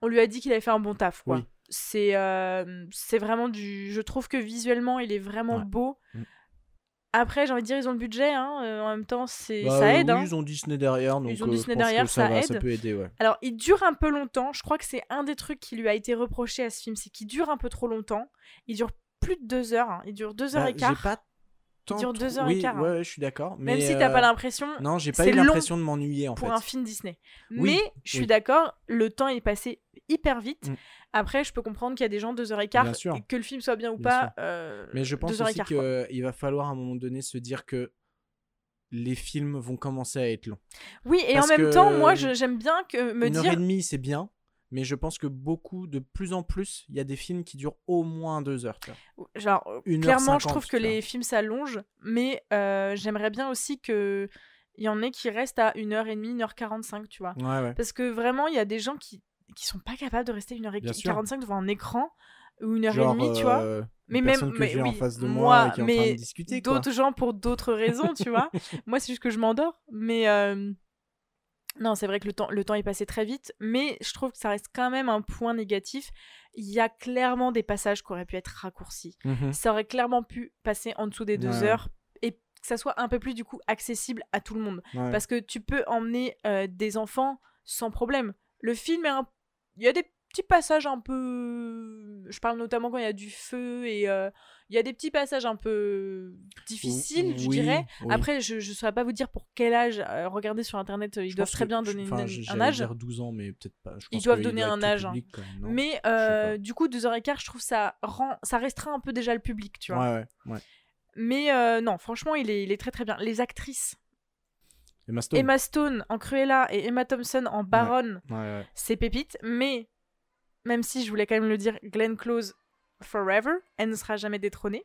on lui a dit qu'il avait fait un bon taf. Quoi. Oui. C'est, euh, c'est vraiment du. Je trouve que visuellement, il est vraiment Ouais. beau. Mm. Après, j'ai envie de dire, ils ont le budget. hein, euh, en même temps, c'est Bah, ça aide. oui, hein. ils ont Disney derrière, donc Ils ont euh, je Disney pense derrière, que ça, ça va, ça aide. peut aider, ouais. Alors, il dure un peu longtemps. Je crois que c'est un des trucs qui lui a été reproché à ce film, c'est qu'il dure un peu trop longtemps. Il dure plus de deux heures. hein. Il dure deux heures Bah, et quart. J'ai pas tant dure trou- deux heures et oui, quart, hein. Ouais, ouais, je suis d'accord. Même si t'as euh, pas l'impression Non, j'ai pas eu l'impression de m'ennuyer en pour fait. un film Disney. Oui, Mais je suis oui. d'accord, le temps est passé hyper vite. Mm. Après, je peux comprendre qu'il y a des gens deux heures et quart, et que le film soit bien ou Bien pas. euh, Mais je pense et aussi qu'il va falloir à un moment donné se dire que les films vont commencer à être longs. Oui, et en même temps, moi, j'aime bien que me Une heure dire. et demie, c'est bien. Mais je pense que beaucoup, de plus en plus, il y a des films qui durent au moins deux heures. tu vois. Genre, euh, Une heure clairement, je trouve que vois. les films s'allongent, mais euh, j'aimerais bien aussi que il y en ait qui restent à 1h30, 1h45, tu vois. Ouais, ouais. Parce que vraiment, il y a des gens qui, qui sont pas capables de rester Bien sûr. 1h45 devant un écran ou 1h30, Genre, tu vois. euh, Mais une même- que mais en face de moi, moi, et qui est en train mais de discuter. quoi. D'autres gens pour d'autres raisons, tu vois. Moi, c'est juste que je m'endors. Mais euh, non, c'est vrai que le temps, le temps est passé très vite. Mais je trouve que ça reste quand même un point négatif. Il y a clairement des passages qui auraient pu être raccourcis. Mhm. Ça aurait clairement pu passer en dessous des deux Ouais. heures et que ça soit un peu plus du coup accessible à tout le monde. Ouais. Parce que tu peux emmener euh, des enfants sans problème. Le film est un... Il y a des petits passages un peu... Je parle notamment quand il y a du feu et euh, il y a des petits passages un peu difficiles, je dirais. oui. Après, je ne saurais pas vous dire pour quel âge. euh, regardez sur Internet, euh, ils Je doivent très que- bien je- donner enfin, une- j- un âge. dire 12 ans, mais peut-être pas. Je Ils doivent donner un âge, hein. public, même, Mais euh, du coup, deux heures et quart, je trouve ça rend, ça restreint un peu déjà le public, tu vois. Ouais, ouais, ouais. Mais euh, non, franchement, il est, il est très très bien. Les actrices, Emma Stone. Emma Stone en Cruella et Emma Thompson en Baronne, Ouais, ouais. c'est pépite. Mais même si je voulais quand même le dire, Glenn Close forever, elle ne sera jamais détrônée.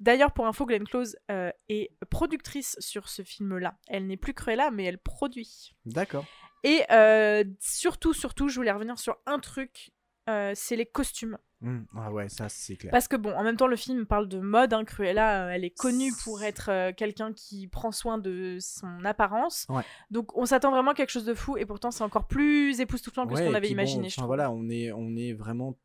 D'ailleurs, pour info, Glenn Close euh, est productrice sur ce film-là. Elle n'est plus Cruella, mais elle produit. D'accord. Et euh, surtout, surtout, je voulais revenir sur un truc, euh, c'est les costumes. Hmm, Ah ouais, ça c'est clair. Parce que bon, en même temps, le film parle de mode. Hein. Cruella, euh, elle est connue pour être euh, quelqu'un qui prend soin de son apparence. Ouais. Donc, on s'attend vraiment à quelque chose de fou. Et pourtant, c'est encore plus époustouflant que ce qu'on avait puis bon, imaginé. je enfin, voilà, on est, on est vraiment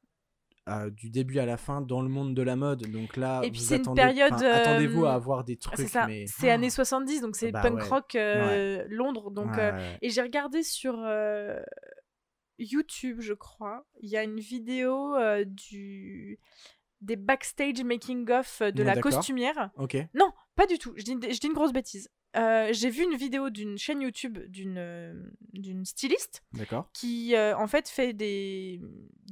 euh, du début à la fin dans le monde de la mode. Donc là, Et puis, c'est une période, attendez-vous à euh, avoir des trucs. c'est ça. mais... C'est années 70, donc c'est bah punk ouais. rock euh, Londres. Donc, Ouais. Et j'ai regardé sur YouTube, je crois, il y a une vidéo euh, du des backstage making of de Ouais, la costumière. Ok. Non, pas du tout. Je dis, je dis une grosse bêtise. Euh, j'ai vu une vidéo d'une chaîne YouTube d'une euh, d'une styliste qui euh, en fait fait des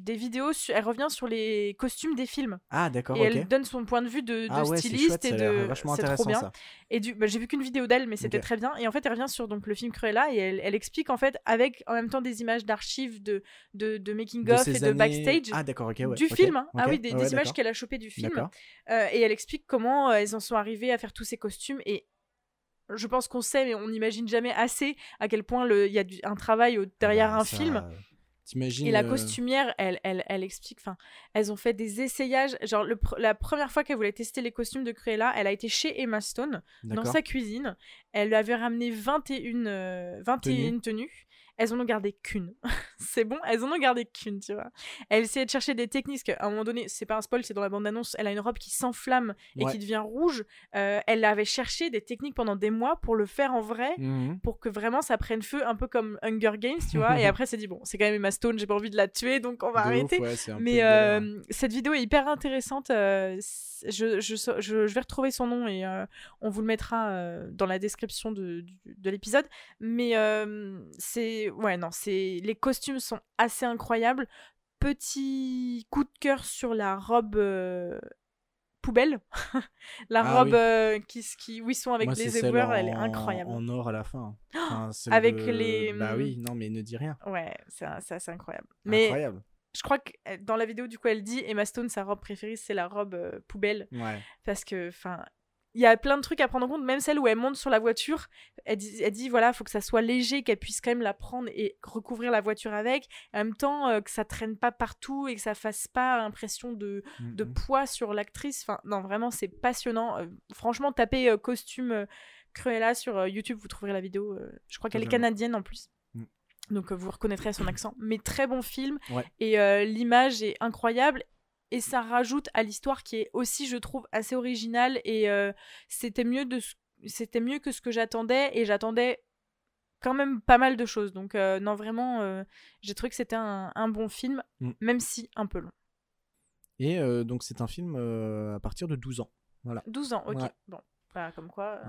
des vidéos. Elle revient sur les costumes des films Ah d'accord. et elle donne son point de vue de, de ah ouais, styliste chouette, et de vachement c'est trop intéressant bien. ça. Et du, bah, j'ai vu qu'une vidéo d'elle, mais c'était très bien. Et en fait, elle revient sur donc le film Cruella et elle, elle explique en fait avec en même temps des images d'archives de, de, de making of et de backstage Ah d'accord, ok. Ouais. du film. hein. Ah oui, des, ouais, des images qu'elle a chopées du film. Et elle explique comment elles en sont arrivées à faire tous ces costumes et je pense qu'on sait mais on n'imagine jamais assez à quel point il y a du- un travail derrière Bah, un ça, film. Et la euh, costumière, elle, elle, elle explique, enfin, elles ont fait des essayages. Genre, le pr- la première fois qu'elle voulait tester les costumes de Cruella, elle a été chez Emma Stone, dans sa cuisine. Elle lui avait ramené 21, euh, 21 tenues. Elles en ont gardé qu'une. c'est bon, elles en ont gardé qu'une, tu vois. Elle essayait de chercher des techniques, qu'à un moment donné, c'est pas un spoil, c'est dans la bande-annonce, elle a une robe qui s'enflamme et Ouais. qui devient rouge. Euh, elle avait cherché des techniques pendant des mois pour le faire en vrai Mhm. pour que vraiment ça prenne feu, un peu comme Hunger Games, tu vois. et après, c'est dit, bon, c'est quand même Emma Stone, j'ai pas envie de la tuer, donc on va De ouf, arrêter. ouais, c'est Mais euh, cette vidéo est hyper intéressante. euh, c'est- je, je, je, je vais retrouver son nom et on vous le mettra dans la description de, du- de l'épisode. Mais euh, c'est. Ouais, non, c'est. Les costumes sont assez incroyables. Petit coup de cœur sur la robe. euh, poubelle la Ah robe oui. euh, qui, qui où ils sont avec Moi, les éboueurs elle est incroyable En or à la fin. Enfin, Avec de- les- Bah oui, non mais ne dis rien. ouais c'est c'est assez incroyable mais Incroyable. je crois que euh, dans la vidéo, du coup, elle dit Emma Stone, sa robe préférée, c'est la robe euh, poubelle. Ouais. Parce que, enfin, il y a plein de trucs à prendre en compte, même celle où elle monte sur la voiture. Elle dit, elle dit voilà, faut que ça soit léger, qu'elle puisse quand même la prendre et recouvrir la voiture avec. En même temps, euh, que ça traîne pas partout et que ça fasse pas impression de, de Mhm. poids sur l'actrice. Enfin, non, vraiment, c'est passionnant. Euh, franchement, tapez euh, costume Cruella sur YouTube, vous trouverez la vidéo. je crois qu'elle est canadienne en plus. Mm. Donc vous reconnaîtrez son accent. Mais très bon film. Ouais. Et l'image est incroyable. Et ça rajoute à l'histoire qui est aussi, je trouve, assez originale. Et euh, c'était mieux, de c'était mieux que ce que j'attendais. Et j'attendais quand même pas mal de choses. Donc euh, non, vraiment, euh, j'ai trouvé que c'était un, un bon film, Mm. même si un peu long. Et donc, c'est un film à partir de 12 ans. 12 ans, ok. Bon, bah, comme quoi.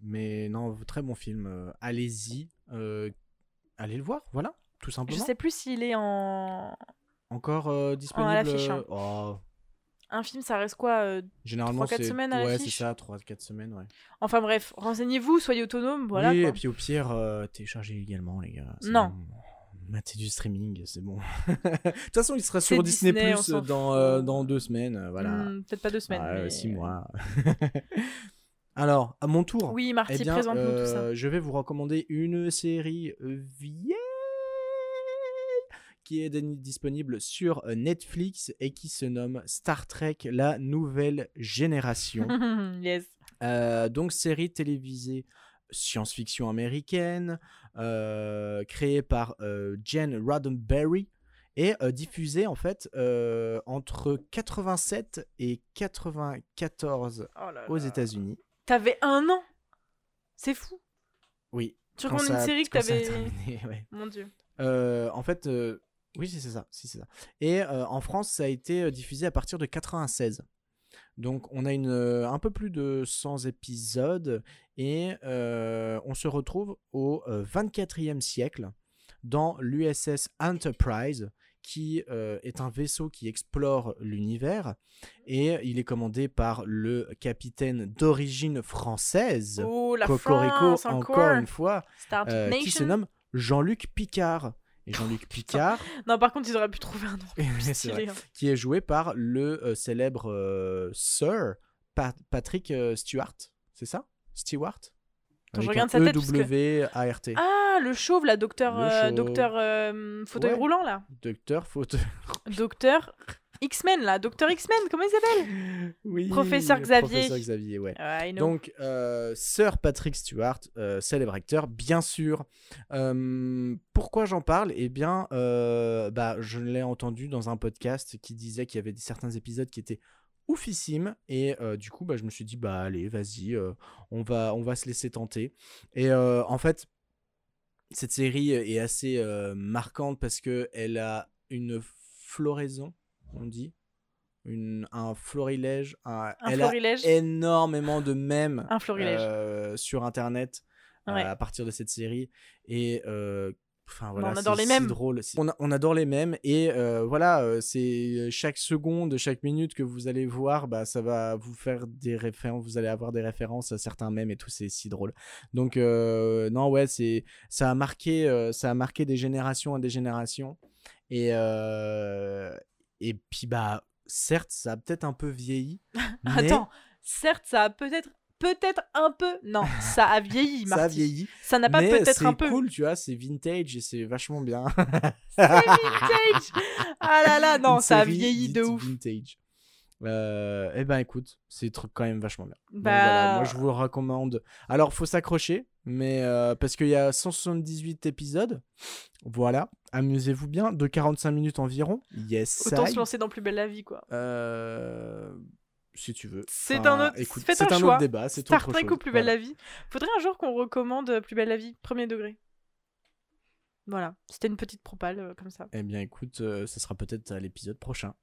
mais non, très bon film. Allez-y. allez le voir, voilà, tout je simplement. sais plus s'il est en. Encore euh, disponible. l'affiche, hein. euh, oh, Un film, ça reste quoi euh, généralement, 3-4 c'est semaines à ouais, c'est ça, 3-4 semaines, ouais. Enfin bref, renseignez-vous, soyez autonome, voilà. oui, quoi. et puis au pire, euh, téléchargez également, les gars. Non. bon. Matez du streaming, c'est bon. de toute façon, il sera sur Disney, Plus dans, euh, dans deux semaines. Voilà. Hmm, Peut-être pas deux semaines. Ah, mais... Six mois. Alors, à mon tour. Oui, Marty, Eh présente-nous tout ça. je vais vous recommander une série vieille qui est disponible sur euh, Netflix et qui se nomme Star Trek La Nouvelle Génération. yes. Euh, donc, série télévisée science-fiction américaine, euh, créée par euh, Jen Roddenberry et diffusée en fait entre 87 et 94 Oh là aux. États-Unis. T'avais un an? C'est fou. Oui. Tu recommandes une série que t'avais. ouais. Mon dieu. En fait, oui, c'est ça, si, c'est ça. Et euh, en France, ça a été euh, diffusé à partir de 96. Donc, on a une, euh, un peu plus de 100 épisodes et euh, on se retrouve au euh, 24e siècle dans l'USS Enterprise, qui euh, est un vaisseau qui explore l'univers et il est commandé par le capitaine d'origine française, Oh, la Cocorico, France encore encore. une fois, euh, qui se nomme Jean-Luc Picard. Et Jean-Luc Picard, Non, par contre, ils auraient pu trouver un nom. stylé, hein. qui est joué par le euh, célèbre euh, Sir Pa- Patrick euh, Stewart, c'est ça? Stewart? Attends, je regarde sa tête, parce que- E-W-A-R-T. Ah, le chauve, là, docteur, docteur fauteuil Ouais. roulant, là. Docteur faute. Docteur X-Men, là. Docteur X-Men, comment il s'appelle? Oui. Professeur Xavier. Professeur Xavier, ouais. Donc, euh, Sir Patrick Stewart, euh, célèbre acteur, bien sûr. Euh, pourquoi j'en parle? Eh bien, bah, je l'ai entendu dans un podcast qui disait qu'il y avait certains épisodes qui étaient oufissimes. Et euh, du coup, bah, je me suis dit, bah allez, vas-y, euh, on, va, on va se laisser tenter. Et euh, en fait, cette série est assez marquante parce qu'elle a une floraison, on dit. Une, un florilège. un- un elle a florilège. énormément de mèmes Un florilège. euh, sur internet euh, à partir de cette série et enfin voilà on adore les si mèmes. drôle on, a- on adore les mèmes et euh, voilà euh, c'est chaque seconde chaque minute que vous allez voir bah ça va vous faire des références vous allez avoir des références à certains mèmes et tout c'est si drôle donc euh, non ouais c'est ça a marqué ça a marqué des générations à des générations et et puis bah certes ça a peut-être un peu vieilli mais Attends, certes, ça a peut-être peut-être un peu. Non, ça a vieilli, ça a Marty. vieilli Ça n'a pas peut-être c'est un peu. cool, tu vois, c'est vintage et c'est vachement bien. C'est vintage. Ah là là, non, Une ça a vieilli de ouf. Vintage. Euh, eh ben écoute, c'est truc quand même vachement bien. Donc, Bah, voilà, moi je vous le recommande. Alors faut s'accrocher, mais euh, parce qu'il y a 178 épisodes. Voilà, amusez-vous bien, de 45 minutes environ. Yes. autant I. se lancer dans Plus belle la vie, quoi. Euh, si tu veux. C'est Enfin, un autre- Écoute, c'est un un, autre débat. C'est Star autre Trek ou Plus belle Voilà. la vie. Faudrait un jour qu'on recommande Plus belle la vie, premier degré. Voilà, c'était une petite propale euh, comme ça. Eh bien écoute, euh, ça sera peut-être à l'épisode prochain.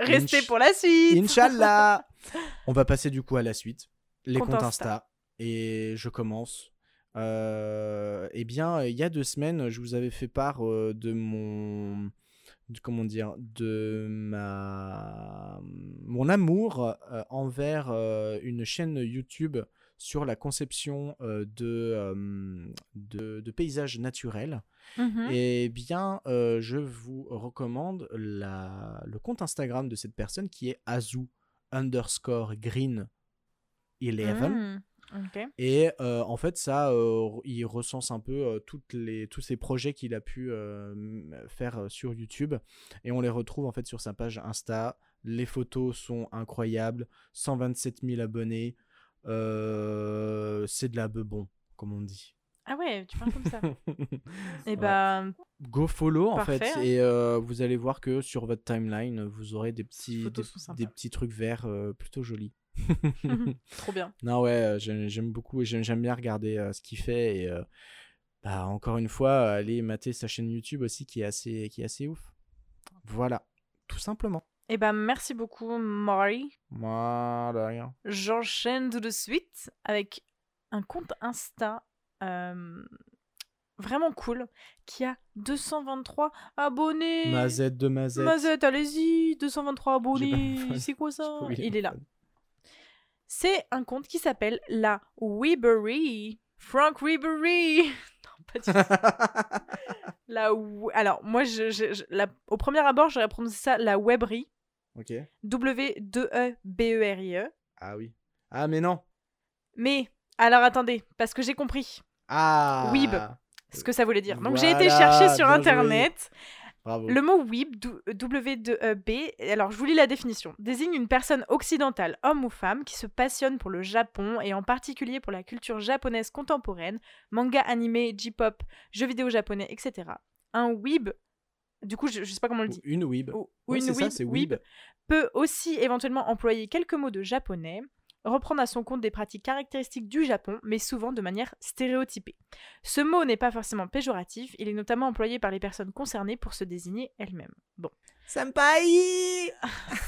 Restez Inch- pour la suite. Inch'Allah On va passer du coup à la suite. Les Compte comptes Insta. Insta. Et je commence. Euh, eh bien, il y a deux semaines, je vous avais fait part euh, de mon. de- comment dire De ma. Mon amour euh, envers une chaîne YouTube sur la conception euh, de, de, de paysages naturels. Mhm. Eh bien, euh, je vous recommande la, le compte Instagram de cette personne qui est Azu underscore green 11. Mm. Ok. Et euh, en fait, ça, euh, il recense un peu euh, toutes les, tous ces projets qu'il a pu faire sur YouTube. Et on les retrouve en fait sur sa page Insta. Les photos sont incroyables. 127 000 abonnés. Euh, c'est de la bebon, comme on dit. Ah ouais, tu parles comme ça. Et ben, Go follow en fait hein. et euh, vous allez voir que sur votre timeline vous aurez des petits des, petits trucs verts euh, plutôt jolis. trop bien. non ouais j'aime beaucoup et j'aime bien regarder ce qu'il fait et bah, encore une fois aller mater sa chaîne YouTube aussi qui est assez qui est assez ouf. Voilà tout simplement. Et ben, merci beaucoup, Maury. Moi de rien. J'enchaîne tout de suite avec un compte Insta euh, vraiment cool qui a 223 abonnés. Mazette de Mazette. Mazette, allez-y, 223 J'ai pas abonnés. C'est quoi ça? Il est là. C'est un compte qui s'appelle la Weebery. Frank Weebery. non, pas du tout. La Alors, moi, je, je- je- la- au premier abord, j'aurais prononcé ça la Webry. Ok. W-2-E-B-E-R-I-E. Ah oui. Ah mais non. Mais, alors attendez, parce que j'ai compris Ah. Weeb. ce que ça voulait dire. Donc, j'ai été chercher sur. Internet. Bravo. Le mot weeb, dou- W2EB, alors je vous lis la définition, désigne une personne occidentale, homme ou femme, qui se passionne pour le Japon et en particulier pour la culture japonaise contemporaine, manga, animé, J-pop, jeux vidéo japonais, etc. Un weeb, du coup je, je sais pas comment on le dit, Une Weeb. ou, ou Ouais, une ça, Weeb. peut aussi éventuellement employer quelques mots de japonais, reprendre à son compte des pratiques caractéristiques du Japon, mais souvent de manière stéréotypée. Ce mot n'est pas forcément péjoratif, il est notamment employé par les personnes concernées pour se désigner elles-mêmes. Bon, Senpai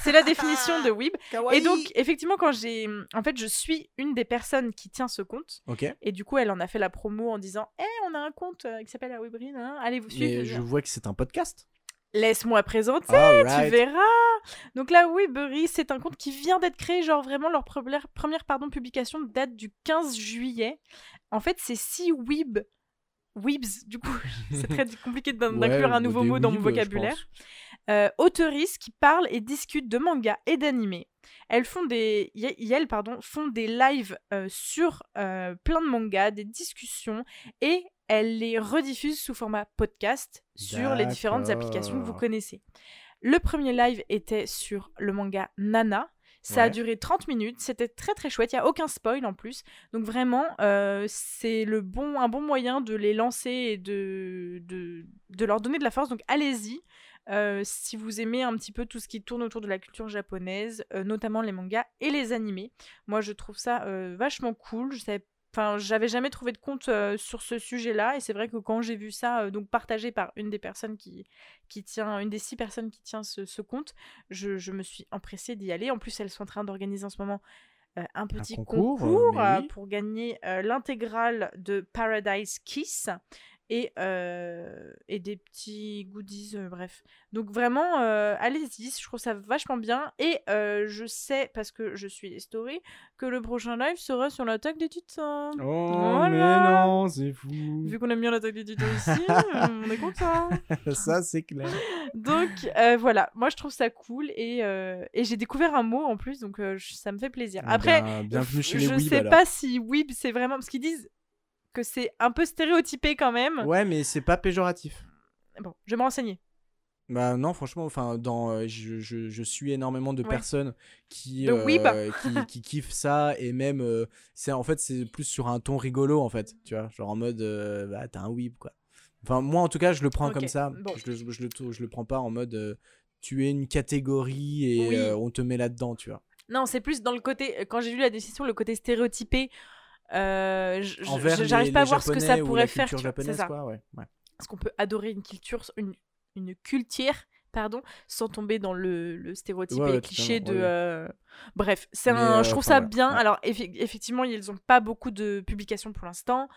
c'est la définition de weeb. Kawaii Et donc, effectivement, quand j'ai. En fait, je suis une des personnes qui tient ce compte. Et du coup, elle en a fait la promo en disant Eh, on a un compte euh, qui s'appelle la Webrine, hein, allez vous suivre. Mais je vois que c'est un podcast. Laisse-moi présenter, tu verras. Donc la Weebery, c'est un compte qui vient d'être créé, genre vraiment leur première, première pardon, publication date du 15 juillet. En fait, c'est 6 weeb, weebs, du coup, c'est très compliqué Ouais, d'inclure un ou nouveau mot dans mon vocabulaire. Euh, qui parlent et discutent de manga et d'animés. Elles font des, y- elles pardon, font des lives euh, sur euh, plein de mangas, des discussions et elles les rediffusent sous format podcast sur les différentes applications que vous connaissez. Le premier live était sur le manga Nana. Ça a duré 30 minutes, c'était très très chouette, il n'y a aucun spoil en plus. Donc vraiment, euh, c'est le bon, un bon moyen de les lancer et de, de, de leur donner de la force. Donc allez-y, si vous aimez un petit peu tout ce qui tourne autour de la culture japonaise, euh, notamment les mangas et les animés. Moi je trouve ça euh, vachement cool. Je savais Enfin, j'avais jamais trouvé de compte euh, sur ce sujet-là, et c'est vrai que quand j'ai vu ça, euh, donc partagé par une des personnes qui, qui tient, une des six personnes qui tient ce, ce compte, je, je me suis empressée d'y aller. En plus, elles sont en train d'organiser en ce moment euh, un petit concours, concours, mais euh, oui. pour gagner euh, l'intégrale de Paradise Kiss et, euh, et des petits goodies, euh, bref. Donc vraiment, euh, allez-y, je trouve ça vachement bien. Et je sais, parce que je suis les stories, que le prochain live sera sur l'attaque des titans. Oh, Voilà. mais non, c'est fou. Vu qu'on aime bien l'attaque des titans ici, on est content. Ça, c'est clair. Donc voilà, moi je trouve ça cool et, et j'ai découvert un mot en plus, donc ça me fait plaisir. Eh Après, ben, bienvenue chez les je Weeb, sais alors. pas si weeb c'est vraiment parce qu'ils disent que c'est un peu stéréotypé quand même. Ouais, mais c'est pas péjoratif. Bon, je vais me renseigner. Bah non, franchement, enfin, dans, euh, je, je, je suis énormément de Ouais. personnes qui, De euh, weeb. qui, qui kiffent ça et même, euh, c'est en fait, c'est plus sur un ton rigolo en fait, tu vois, genre en mode, euh, bah t'as un weeb quoi. Enfin, moi en tout cas, je le prends comme ça. bon. Je, le, je, le, je le prends pas en mode, tu es une catégorie et Oui. on te met là-dedans, tu vois. Non, c'est plus dans le côté quand j'ai lu la décision, le côté stéréotypé. Euh, j'arrive pas à voir ce que ça pourrait faire. c'est ça. quoi, ouais. ouais. Parce qu'on peut adorer une culture, une, une culture, pardon, sans tomber dans le, le stéréotype Ouais, et les ouais, clichés de. euh, Bref, c'est un, euh, je trouve enfin, ça bien. ouais. Alors, effe- effectivement, ils n'ont pas beaucoup de publications pour l'instant.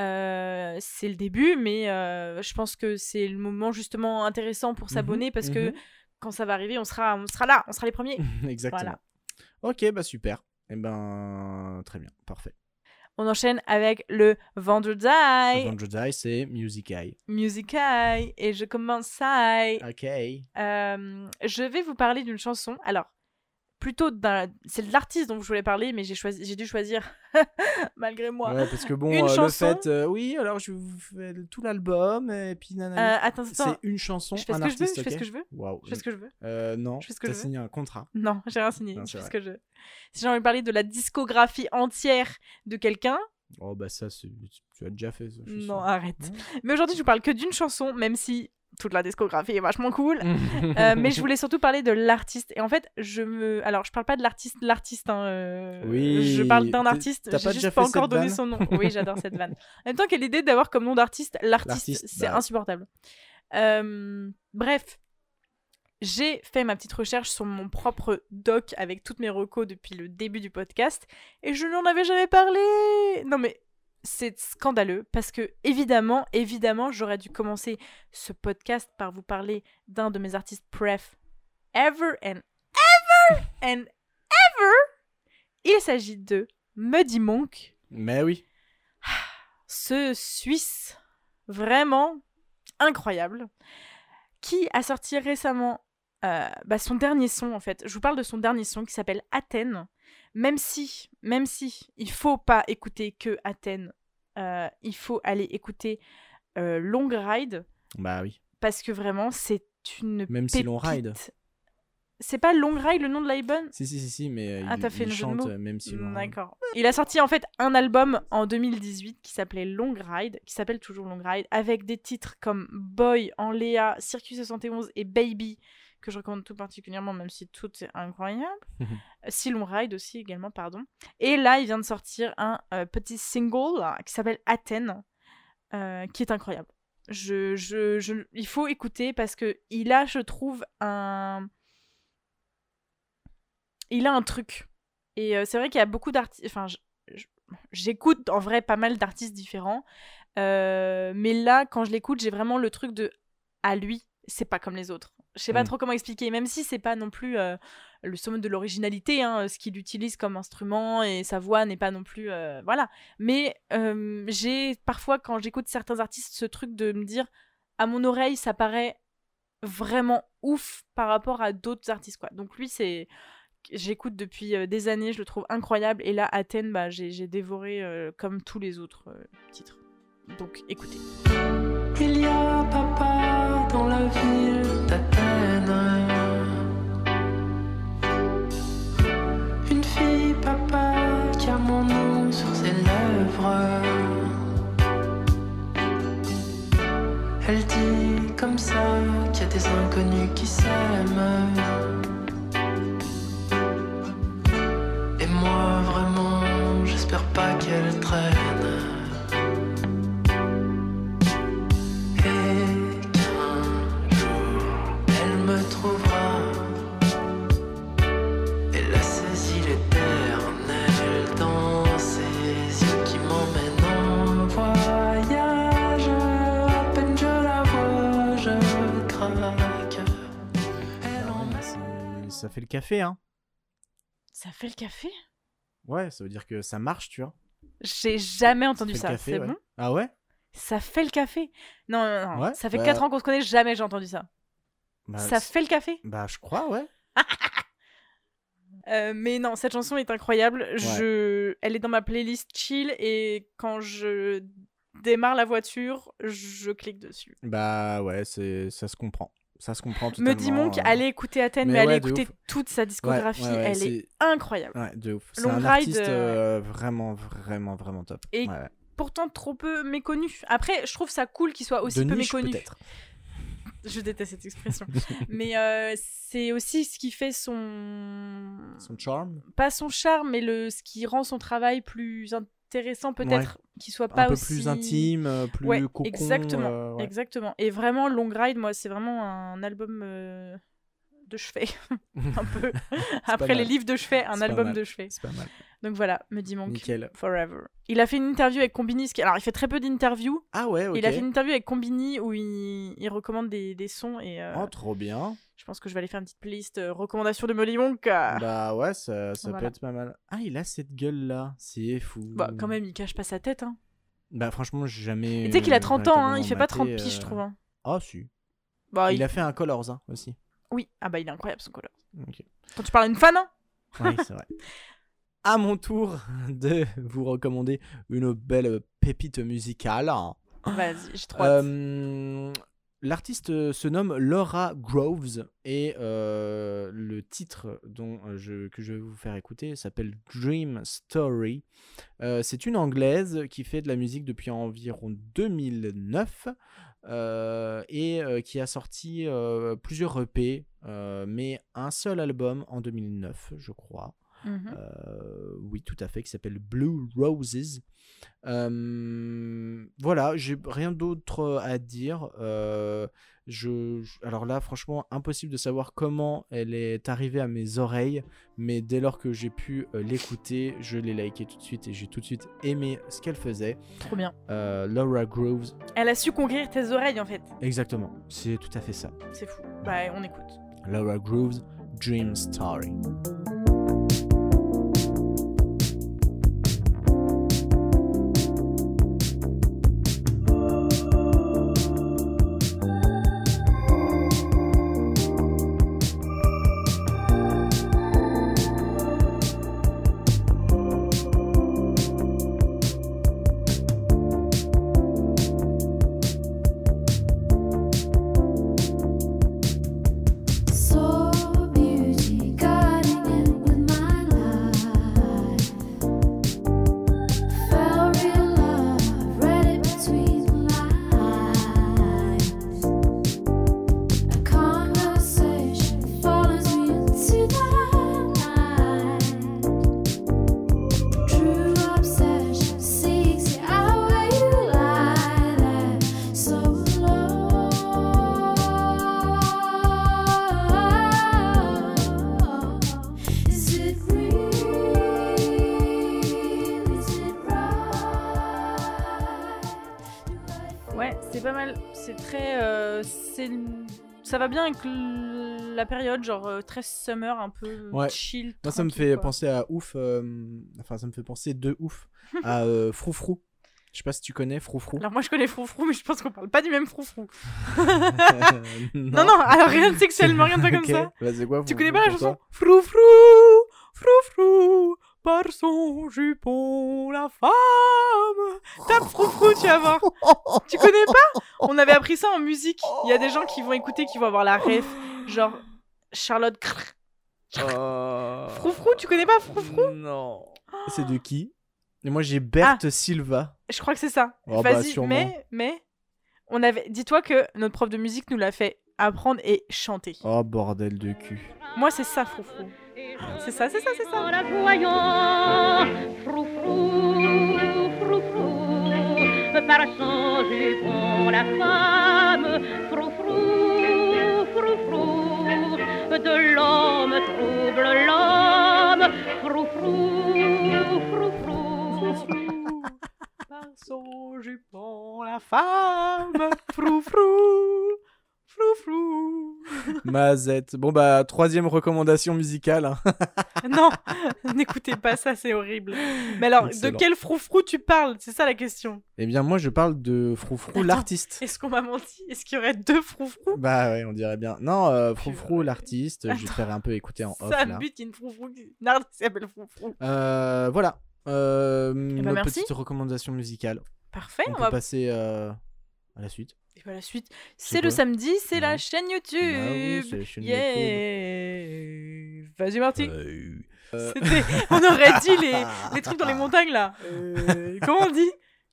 Euh, c'est le début, mais je pense que c'est le moment justement intéressant pour Mhm, s'abonner parce que mhm. quand ça va arriver, on sera, on sera là, on sera les premiers. Exactement. Voilà. Ok, bah super. Eh ben, très bien, parfait. On enchaîne avec le Vendredi, Vendredi, c'est Music Eye. Music Eye, et je commence ça. Ok. Euh, je vais vous parler d'une chanson. Alors, plutôt d'un. C'est de l'artiste dont je voulais parler, mais j'ai choisi... j'ai dû choisir, malgré moi. Ouais, parce que bon, Une euh, le fait, euh, oui, alors je vous fais tout l'album, et puis nanana. Euh, attends, attends. c'est une chanson, Je fais ce un que je veux, artiste, je fais ce que je veux. Waouh. Je fais ce que je veux. Non, je fais ce que t'as je veux. signé un contrat. Non, j'ai rien signé. Non, je fais ce que je veux. Si j'ai envie de parler de la discographie entière de quelqu'un, Oh, bah ça, c'est- tu as déjà fait ça. non, arrête. Mais aujourd'hui, je vous parle que d'une chanson, même si toute la discographie est vachement cool. Euh, mais je voulais surtout parler de l'artiste. Et en fait, je me. Alors, je parle pas de l'artiste, l'artiste. hein, euh, Oui, Je parle d'un artiste. J'ai pas juste pas encore donné son nom. Oui, j'adore cette vanne. En même temps, quelle idée d'avoir comme nom d'artiste l'artiste. L'artiste, C'est bah. insupportable. Euh, bref. J'ai fait ma petite recherche sur mon propre doc avec toutes mes recos depuis le début du podcast et je n'en avais jamais parlé. Non mais c'est scandaleux parce que évidemment, évidemment, j'aurais dû commencer ce podcast par vous parler d'un de mes artistes pref ever and ever and ever. Il s'agit de Muddy Monk, Mais oui. ce Suisse vraiment incroyable, qui a sorti récemment euh, bah, son dernier son en fait. Je vous parle de son dernier son qui s'appelle Athènes. Même si, même si, il faut pas écouter que Athènes, euh, il faut aller écouter euh, Long Ride Bah oui. parce que vraiment c'est une Même si Long. Ride. C'est pas Long Ride le nom de l'album? Si, si, si, si, mais euh, Ah, il, t'as fait il chante euh, même si l'on- D'accord. Il a sorti en fait un album en 2018 qui s'appelait Long Ride, qui s'appelle toujours Long Ride, avec des titres comme Boy, En Léa, Circus 71 et Baby, que je recommande tout particulièrement, même si tout est incroyable. Euh, si Long Ride aussi également, pardon. Et là, il vient de sortir un euh, petit single là, qui s'appelle Athènes, euh, qui est incroyable. Je, je, je, il faut écouter parce que il a, je trouve, un il a un truc. Et euh, c'est vrai qu'il y a beaucoup d'artistes. Enfin, j'écoute en vrai pas mal d'artistes différents. Euh, mais là, quand je l'écoute, j'ai vraiment le truc de à lui, c'est pas comme les autres. Je sais pas Mm. trop comment expliquer, même si c'est pas non plus euh, le summum de l'originalité, hein, ce qu'il utilise comme instrument et sa voix n'est pas non plus. euh, voilà. Mais euh, j'ai parfois, quand j'écoute certains artistes, ce truc de me dire à mon oreille, ça paraît vraiment ouf par rapport à d'autres artistes. Quoi. Donc lui, c'est j'écoute depuis euh, des années, je le trouve incroyable. Et là, Athènes, bah, j'ai j'ai dévoré euh, comme tous les autres euh, titres. Donc écoutez. Il y a inconnus qui s'aiment. Fait le café, hein. Ça fait le café? Ouais, ça veut dire que ça marche, tu vois. J'ai jamais Ça entendu ça. café, C'est ouais. bon? Ah ouais? Ça fait le café Non, non, non. Ouais, ça fait bah- 4 ans qu'on se connaît, jamais j'ai entendu ça. bah, ça fait le café? Bah, je crois, ouais. Euh, mais non, cette chanson est incroyable. Je... Elle est dans ma playlist chill et quand je démarre la voiture, je clique dessus. Bah, ouais, c'est ça se comprend. Ça se comprend Me totalement. dit Monk, euh, allez écouter Athènes, mais, mais allez ouais, écouter toute sa discographie. ouais, ouais, Elle est incroyable. Ouais, de ouf. C'est Long un Ride, artiste euh, euh, vraiment, vraiment, vraiment top. Et. Pourtant trop peu méconnu. Après, je trouve ça cool qu'il soit aussi De peu niche, méconnu. Je déteste cette expression. mais euh, c'est aussi ce qui fait son... Son charme. Pas son charme, mais le... ce qui rend son travail plus intéressant peut-être. Qu'il soit pas un peu aussi... plus intime, euh, plus Ouais, cocon. exactement, euh, ouais. Exactement. Et vraiment, Long Ride, moi, c'est vraiment un album euh, de chevet. un peu. Après les livres de chevet, un album de chevet. C'est pas mal. Donc voilà, me dit Monk. Nickel. Forever. Il a fait une interview avec Combini. qui- Alors, il fait très peu d'interviews. Ah ouais, ok. Il a fait une interview avec Combini où il, il recommande des, des sons et, euh, Oh, trop bien. Je pense que je vais aller faire une petite playlist euh, recommandation de Molly. Bah, ouais, ça, ça peut être pas mal. Ah, il a cette gueule-là. C'est fou. Bah, quand même, il cache pas sa tête. Hein. Bah franchement, j'ai jamais. Tu sais qu'il a 30 ans, hein, il fait pas 30 maté, piges, je euh, trouve. hein. Ah si. Bah, Il il- a fait un Colors hein, aussi. Oui, ah bah il est incroyable son color. Ok. Quand tu parles à une fan, hein Oui, c'est vrai. À mon tour de vous recommander une belle pépite musicale. vas-y, j'ai trop. Euh, L'artiste euh, se nomme Laura Groves et euh, le titre euh, que je vais vous faire écouter s'appelle Dream Story. C'est une anglaise qui fait de la musique depuis environ 2009 euh, et qui a sorti plusieurs EP, mais un seul album en 2009, je crois. Mhm. Euh, oui, tout à fait, qui s'appelle Blue Roses. Euh, voilà, j'ai rien d'autre à dire. Euh, je, je- alors là, franchement, impossible de savoir comment elle est arrivée à mes oreilles, mais dès lors que j'ai pu euh, l'écouter, je l'ai liké tout de suite et j'ai tout de suite aimé ce qu'elle faisait. Trop bien. Euh, Laura Groves, Elle a su conquérir tes oreilles en fait. exactement, c'est tout à fait ça. C'est fou. Bah, on écoute. Laura Groves, Dream Story. C'est ça va bien avec la période, genre euh, très summer, un peu Ouais. chill. Moi, ça me fait quoi. penser à ouf. euh, enfin, ça me fait penser de ouf à euh, Froufrou. Je sais pas si tu connais Froufrou. Alors moi je connais Froufrou, mais je pense qu'on parle pas du même Froufrou. non, Non, non, alors rien de sexuellement, rien de pas comme ça. Bah, quoi, Tu connais pas la chanson Froufrou, Froufrou, par son jupon, la femme. Tape Froufrou, tu vas voir. Tu connais pas? On avait appris ça en musique. Il y a des gens qui vont écouter, qui vont avoir la ref. Genre Charlotte. Crrr. Oh. Froufrou, tu connais pas Froufrou Non. C'est de qui? Et moi, j'ai Berthe Silva. Je crois que c'est ça. Oh, bah, Vas-y, mais, mais, on avait. Dis-toi que notre prof de musique nous l'a fait apprendre et chanter. Oh, bordel de cul. Moi, c'est ça, Froufrou. C'est ça, c'est ça, c'est ça. En la voyant, froufrou, froufrou, par son jupon la femme, froufrou, froufrou, de l'homme trouble l'homme, froufrou, froufrou. Par son jupon, la femme. Froufrou. Mazette. Bon, bah, troisième recommandation musicale. hein. Non, n'écoutez pas ça, c'est horrible. Mais alors, Excellent. de quel froufrou tu parles? C'est ça la question. Eh bien, moi, je parle de Froufrou, l'artiste. Est-ce qu'on m'a menti? Est-ce qu'il y aurait deux froufrous? Bah ouais, on dirait bien. Non, euh, Froufrou, l'artiste. Je vais faire un peu écouter en off, Ça là. bute une froufrou. qui- Nard s'appelle froufrou. Euh, voilà. Euh, notre ben, merci. petite recommandation musicale. Parfait, On on peut va passer euh, à la suite. Et bah, la suite, c'est le samedi, c'est la chaîne YouTube. Bah oui, c'est la chaîne yeah. Vas-y Marty. Euh, euh, On aurait dit les, les trucs dans les montagnes là. Euh, comment on dit?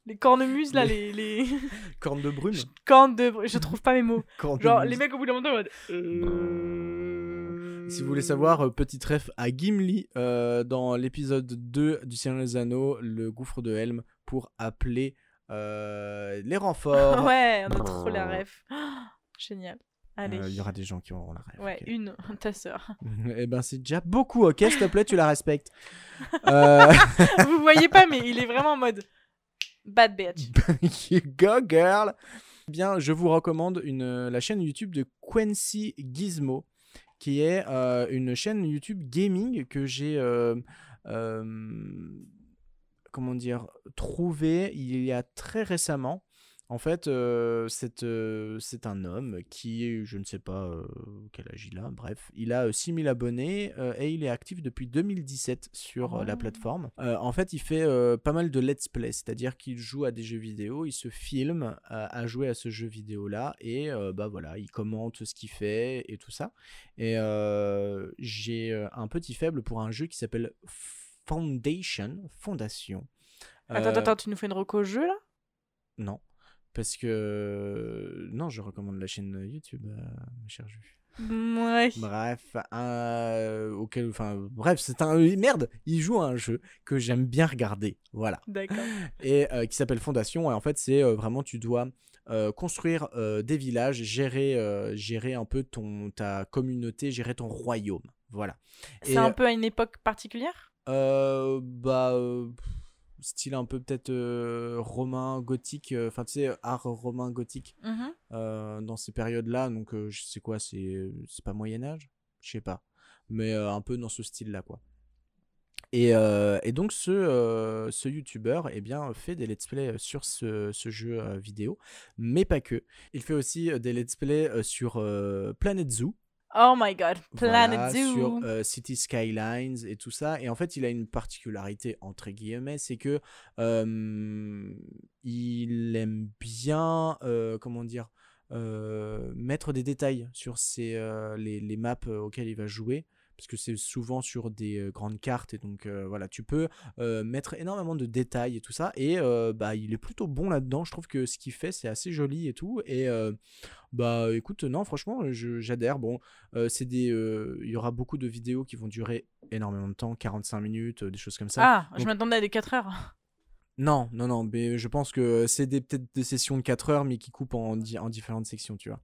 Les cornemuses là, les, les Corne de brume. cornes de. Je trouve pas mes mots. Corne de Genre brume. les mecs au bout moment en mode. euh, Si vous voulez savoir, petite ref à Gimli dans l'épisode 2 du Seigneur des Anneaux, le gouffre de Helm, pour appeler les renforts. Ouais, on a trop la ref. Génial. Allez. Euh, Il y aura des gens qui auront la ref. Ouais, une, ta sœur. Eh ben c'est déjà beaucoup, ok, s'il te plaît, tu la respectes. Euh, Vous voyez pas, mais il est vraiment en mode bad bitch. Go girl Eh Bien, je vous recommande une, la chaîne YouTube de Quincy Gizmo. qui est euh, une chaîne YouTube gaming que j'ai euh, euh, comment dire trouvé il y a très récemment. En fait, euh, c'est euh, un homme qui, je ne sais pas euh, quel âge il a, bref, il a euh, 6000 abonnés euh, et il est actif depuis 2017 sur euh, la Oh. plateforme. Euh, en fait, il fait euh, pas mal de let's play, c'est-à-dire qu'il joue à des jeux vidéo, il se filme à, jouer à ce jeu vidéo-là et euh, bah voilà, il commente ce qu'il fait et tout ça. Et euh, j'ai euh, un petit faible pour un jeu qui s'appelle Foundation, Fondation. Attends, Euh, attends, tu nous fais une reco jeu là? Non. Parce que. Non, je recommande la chaîne YouTube, euh, ma chère Juju. Ouais. Bref, euh, auquel. Enfin, bref, c'est un. Merde Il joue à un jeu que j'aime bien regarder. Voilà. D'accord. Et euh, qui s'appelle Fondation. Et en fait, c'est euh, vraiment, tu dois euh, construire euh, des villages, gérer, euh, gérer un peu ton, ta communauté, gérer ton royaume. Voilà. C'est un peu à une époque particulière? Euh, bah, euh, style un peu peut-être euh, romain, gothique, enfin tu sais, art romain, gothique Mhm. dans ces périodes-là. Donc, je sais quoi, c'est pas Moyen-Âge Je sais pas. Mais un peu dans ce style-là, quoi. Et, et donc, ce, ce YouTuber eh bien, fait des let's play sur ce, ce jeu vidéo, mais pas que. Il fait aussi des let's play sur Planet Zoo. Oh my god, Planet Voilà, Zoo. sur euh, City Skylines et tout ça. Et en fait, il a une particularité, entre guillemets, c'est que euh, il aime bien, euh, comment dire, euh, mettre des détails sur ses, les, les maps auxquelles il va jouer. Parce que c'est souvent sur des grandes cartes et donc voilà, tu peux mettre énormément de détails et tout ça. Et bah, il est plutôt bon là-dedans. Je trouve que ce qu'il fait, c'est assez joli et tout. Et bah écoute, non, franchement, j'adhère. Bon, c'est des, il y aura beaucoup de vidéos qui vont durer énormément de temps, 45 minutes, des choses comme ça. Ah, je m'attendais à des 4 heures. Non, non, non, mais je pense que c'est des peut-être des sessions de 4 heures, mais qui coupent en, di- en différentes sections, tu vois.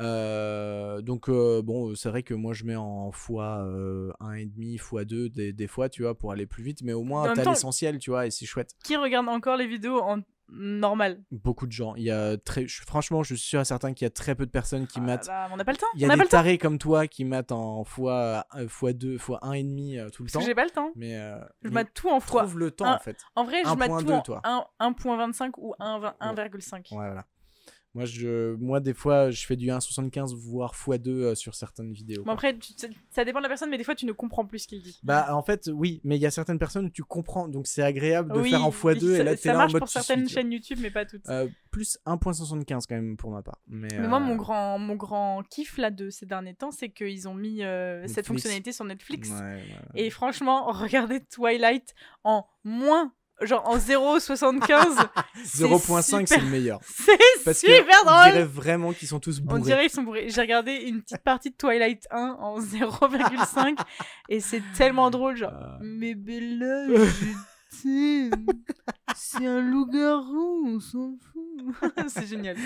Euh, donc euh, bon, c'est vrai que moi je mets en fois euh, 1,5, fois 2 des, des fois, tu vois, pour aller plus vite, mais au moins t'as l'essentiel, tu vois, et c'est chouette. Qui regarde encore les vidéos en normal Beaucoup de gens, il y a très, je- franchement, je suis sûr à certain qu'il y a très peu de personnes qui Ah matent là, On n'a pas le temps. Il y a des temps. tarés comme toi qui matent en fois, fois 2, fois 1,5 euh, tout le Parce temps. j'ai pas le temps. Mais, euh, Je mais mate tout en fois. trouve le temps un- en fait. En vrai, je mate tout 1.2, en toi. un- 1.25 ou 1,20 1,5. Ouais, voilà. Moi, je, moi, des fois, je fais du 1,75 voire x2 euh, sur certaines vidéos. Bon, après, tu- ça- ça dépend de la personne, mais des fois, tu ne comprends plus ce qu'il dit. Bah, en fait, oui, mais il y a certaines personnes où tu comprends, donc c'est agréable de oui, faire en x2 ça, et là, t'es ça là en marche mode pour tu certaines suis, tu vois. chaînes YouTube, mais pas toutes. Euh, plus 1.75 quand même pour ma part. Mais, Mais moi, euh, mon grand, mon grand kiff là de ces derniers temps, c'est qu'ils ont mis cette fonctionnalité sur Netflix. ouais, ouais, ouais. Et franchement, regardez Twilight en moins, genre en 0,75. c'est 0.5, c'est le meilleur. C'est Parce que super on drôle. dirait vraiment qu'ils sont tous On bourrés. dirait qu'ils sont bourrés. J'ai regardé une petite partie de Twilight 1 en 0,5 et c'est tellement drôle, genre. Euh, Mais Bella, je. C'est un loup-garou, on s'en fout. c'est génial.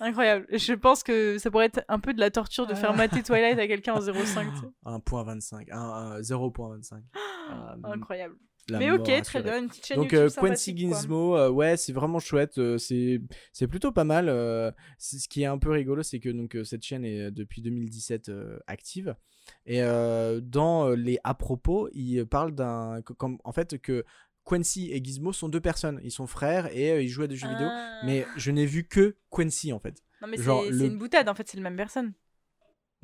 Incroyable. Je pense que ça pourrait être un peu de la torture de faire mater Twilight à quelqu'un en 0,5. tu sais. 1.25, un- un 0.25. Ah, Incroyable. La Mais ok, très bien. Une petite chaîne Donc YouTube euh, Quincy. Gizmo, euh, ouais, c'est vraiment chouette. euh, c'est c'est plutôt pas mal. euh, ce qui est un peu rigolo, c'est que donc cette chaîne est depuis 2017 euh, active. Et dans les à propos, il parle d'un comme en fait que Quincy et Gizmo sont deux personnes. Ils sont frères et ils jouent à des jeux vidéo. Ah. Mais je n'ai vu que Quincy en fait. Non, mais genre, c'est le- c'est une boutade, en fait, c'est la même personne.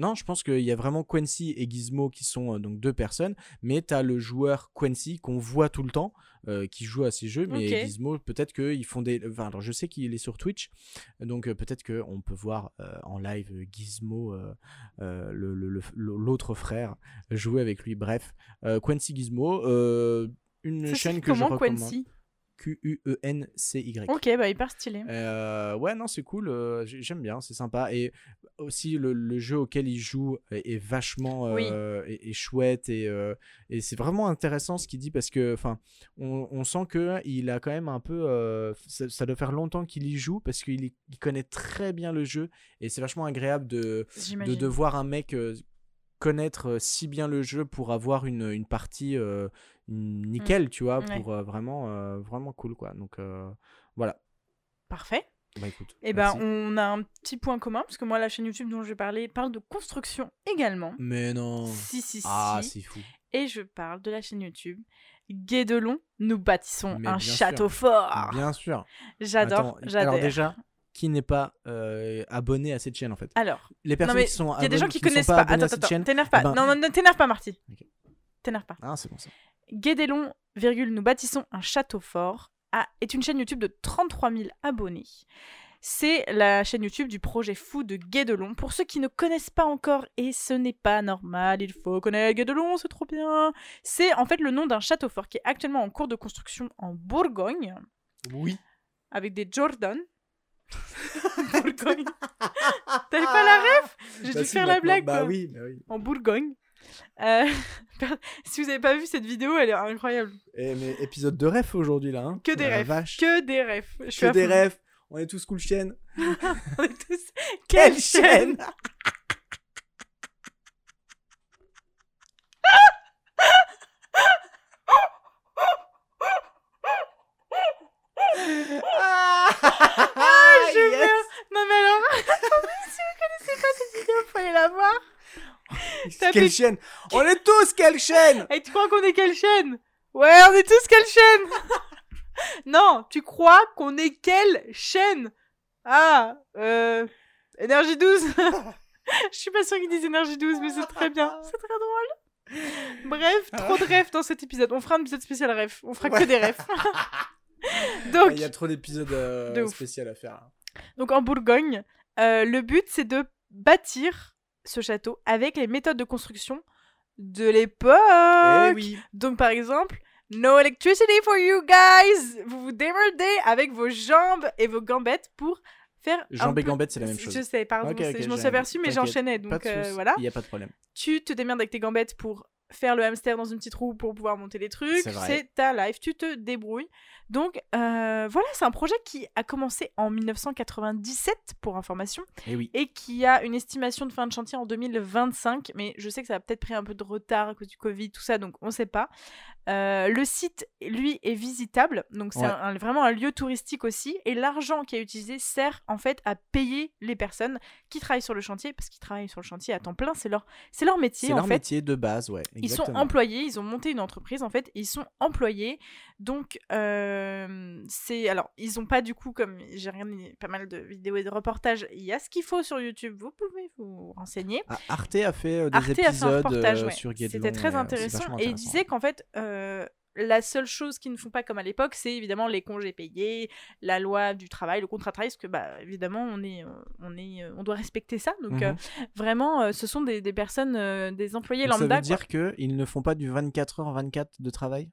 Non, je pense qu'il y a vraiment Quincy et Gizmo qui sont euh, donc deux personnes, mais tu as le joueur Quincy qu'on voit tout le temps, euh, qui joue à ces jeux, mais. Gizmo, peut-être qu'ils font des... Enfin, alors je sais qu'il est sur Twitch, donc euh, peut-être qu'on peut voir en live Gizmo, le- le- le- l'autre frère, jouer avec lui. Bref, Quincy Gizmo, une Ça chaîne que je comment, recommande. Quincy? Q-U-E-N-C-Y. Ok, bah hyper stylé. Euh, ouais, non, c'est cool. euh, j'ai- J'aime bien, c'est sympa. Et aussi, le, le jeu auquel il joue est, est vachement Oui. euh, est, est chouette. Et, euh, et c'est vraiment intéressant ce qu'il dit parce que, enfin, on, on sent que il a quand même un peu. ça, ça doit faire longtemps qu'il y joue parce qu'il il connaît très bien le jeu. Et c'est vachement agréable de, de, voir un mec connaître si bien le jeu pour avoir une, une partie euh, nickel, tu vois, Ouais. pour euh, vraiment, euh, vraiment cool, quoi. Donc, euh, voilà. Parfait. Bah écoute. Et ben, merci. on a un petit point commun, parce que moi, la chaîne YouTube dont je vais parler parle de construction également. Mais non. Si, si, si. Ah, c'est fou. Et je parle de la chaîne YouTube Guédelon, nous bâtissons Mais un château fort. Bien sûr. J'adore, j'adore. Alors déjà, qui n'est pas euh, abonné à cette chaîne en fait? Alors, Les personnes qui sont il y a des gens qui ne sont connaissent pas Attends, attends, chaîne. t'énerve pas. eh ben- Non, non, ne t'énerve pas, Marty. T'énerve pas. Ah, c'est bon ça. Guédelon, virgule, nous bâtissons un château fort, a- est une chaîne YouTube de 33 000 abonnés. C'est la chaîne YouTube du projet fou de Guédelon. Pour ceux qui ne connaissent pas encore, et ce n'est pas normal, il faut connaître Guédelon, c'est trop bien. C'est en fait le nom d'un château fort qui est actuellement en cours de construction en Bourgogne, Oui. avec des Jordan. Bourgogne. T'avais pas la ref? J'ai Bah dû si, faire la blague. Bah quoi. oui, bah oui. En Bourgogne. Euh, si vous n'avez pas vu cette vidéo, elle est incroyable. Mais épisode de ref aujourd'hui là. Hein. Que des. Vache. Que des. Je suis Que des refs. On est tous cool chaîne. On est tous- Quelle chaîne Ah, Je yes. meurs. Non mais alors, si vous connaissez pas cette vidéo, faut aller la voir. Quelle chaîne? On est tous quelle chaîne? Et tu crois qu'on est quelle chaîne? Ouais, on est tous quelle chaîne? Non, tu crois qu'on est quelle chaîne? Ah, euh... Énergie 12 Je suis pas sûre qu'ils disent Énergie 12, mais c'est très bien. C'est très drôle. Bref, trop de refs dans cet épisode. On fera un épisode spécial ref. On fera que des refs. Ah, donc, Il y a trop d'épisodes euh, spéciaux à faire. donc, en Bourgogne, euh, le but, c'est de bâtir ce château avec les méthodes de construction de l'époque. Eh oui. Donc par exemple, no electricity for you guys. Vous vous démerdez avec vos jambes et vos gambettes pour faire. Jambes et peu- gambettes, c'est la même chose. Je sais, pardon, je m'en suis aperçu, mais j'enchaînais. Donc euh, voilà. Il y a pas de problème. Tu te démerdes avec tes gambettes pour faire le hamster dans une petite roue pour pouvoir monter les trucs. C'est ta life, tu te débrouilles. Donc euh, voilà, c'est un projet qui a commencé en 1997 pour information Eh oui. et qui a une estimation de fin de chantier en 2025. Mais je sais que ça a peut-être pris un peu de retard à cause du Covid, tout ça, donc on sait pas. Euh, le site, lui, est visitable, donc c'est Ouais. un- un- vraiment un lieu touristique aussi. Et l'argent qui est utilisé sert en fait à payer les personnes qui travaillent sur le chantier, parce qu'ils travaillent sur le chantier à temps plein, c'est leur, c'est leur métier C'est leur fait. métier de base, ouais. Ils sont employés, ils ont monté une entreprise en fait, ils sont employés. Donc, euh, c'est. Alors, ils ont pas du coup, comme j'ai regardé pas mal de vidéos et de reportages, il y a ce qu'il faut sur YouTube, vous pouvez vous renseigner. Ah, Arte a fait euh, des Arte a fait un épisodes reportage, euh, ouais. sur Guédelon. C'était très euh, intéressant. Et il disait qu'en fait, euh, la seule chose qu'ils ne font pas comme à l'époque, c'est évidemment les congés payés, la loi du travail, le contrat de travail, parce que bah évidemment on est, euh, on est, euh, on doit respecter ça. Donc Mhm. euh, vraiment, euh, ce sont des, des personnes, euh, des employés Donc, lambda. Ça veut quoi. dire qu'ils ne font pas du 24 heures 24 de travail?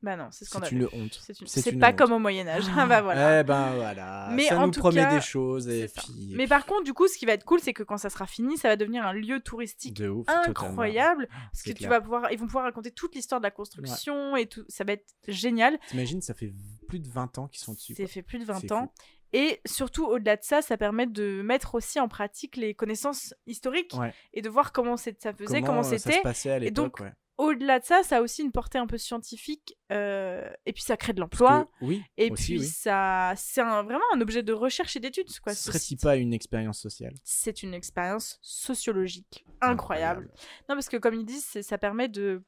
Bah non, c'est C'est scandaleux. une honte. C'est une- C'est c'est une pas honte. comme au Moyen Âge. Ah bah voilà. Eh ben voilà. Mais ça en nous tout promet cas, des choses et C'est ça. puis. Mais par contre, du coup, ce qui va être cool, c'est que quand ça sera fini, ça va devenir un lieu touristique de ouf, totalement. incroyable. Parce que tu vas pouvoir, ils vont pouvoir raconter toute l'histoire de la construction et tout. Ça va être génial. T'imagines, ça fait plus de 20 ans qu'ils sont dessus. Quoi. fait plus de 20 C'est ans. fou. Et surtout, au-delà de ça, ça permet de mettre aussi en pratique les connaissances historiques Ouais. et de voir comment ça faisait, comment, euh, ça se c'était. passait à Et donc, l'époque, ouais. Au-delà de ça, ça a aussi une portée un peu scientifique. euh, et puis, ça crée de l'emploi. oui, Et aussi, puis, oui. ça, c'est vraiment un objet de recherche et d'étude. Quoi, Ce serait-il pas une expérience sociale? C'est une expérience sociologique incroyable. Non, parce que comme ils disent, ça permet de.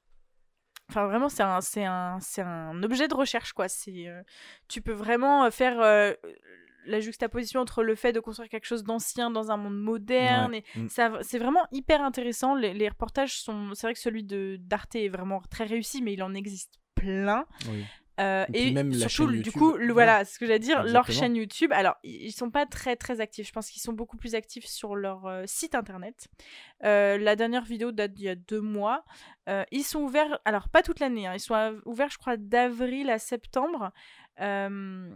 Enfin, vraiment, c'est un, c'est un, c'est un objet de recherche, quoi. C'est, euh, tu peux vraiment euh, faire euh, la juxtaposition entre le fait de construire quelque chose d'ancien dans un monde moderne. Ouais. Et Mm. ça, c'est vraiment hyper intéressant. Les, les reportages sont. C'est vrai que celui de d'Arte est vraiment très réussi, mais il en existe plein. Oui. Euh, Et et même surtout, du YouTube. coup, le, voilà, ce que j'allais dire, leur chaîne YouTube. Alors, ils sont pas très très actifs. Je pense qu'ils sont beaucoup plus actifs sur leur euh, site internet. Euh, la dernière vidéo date d'il y a deux mois. Ils sont ouverts, alors pas toute l'année, hein, ils sont ouverts, je crois, d'avril à septembre. Euh,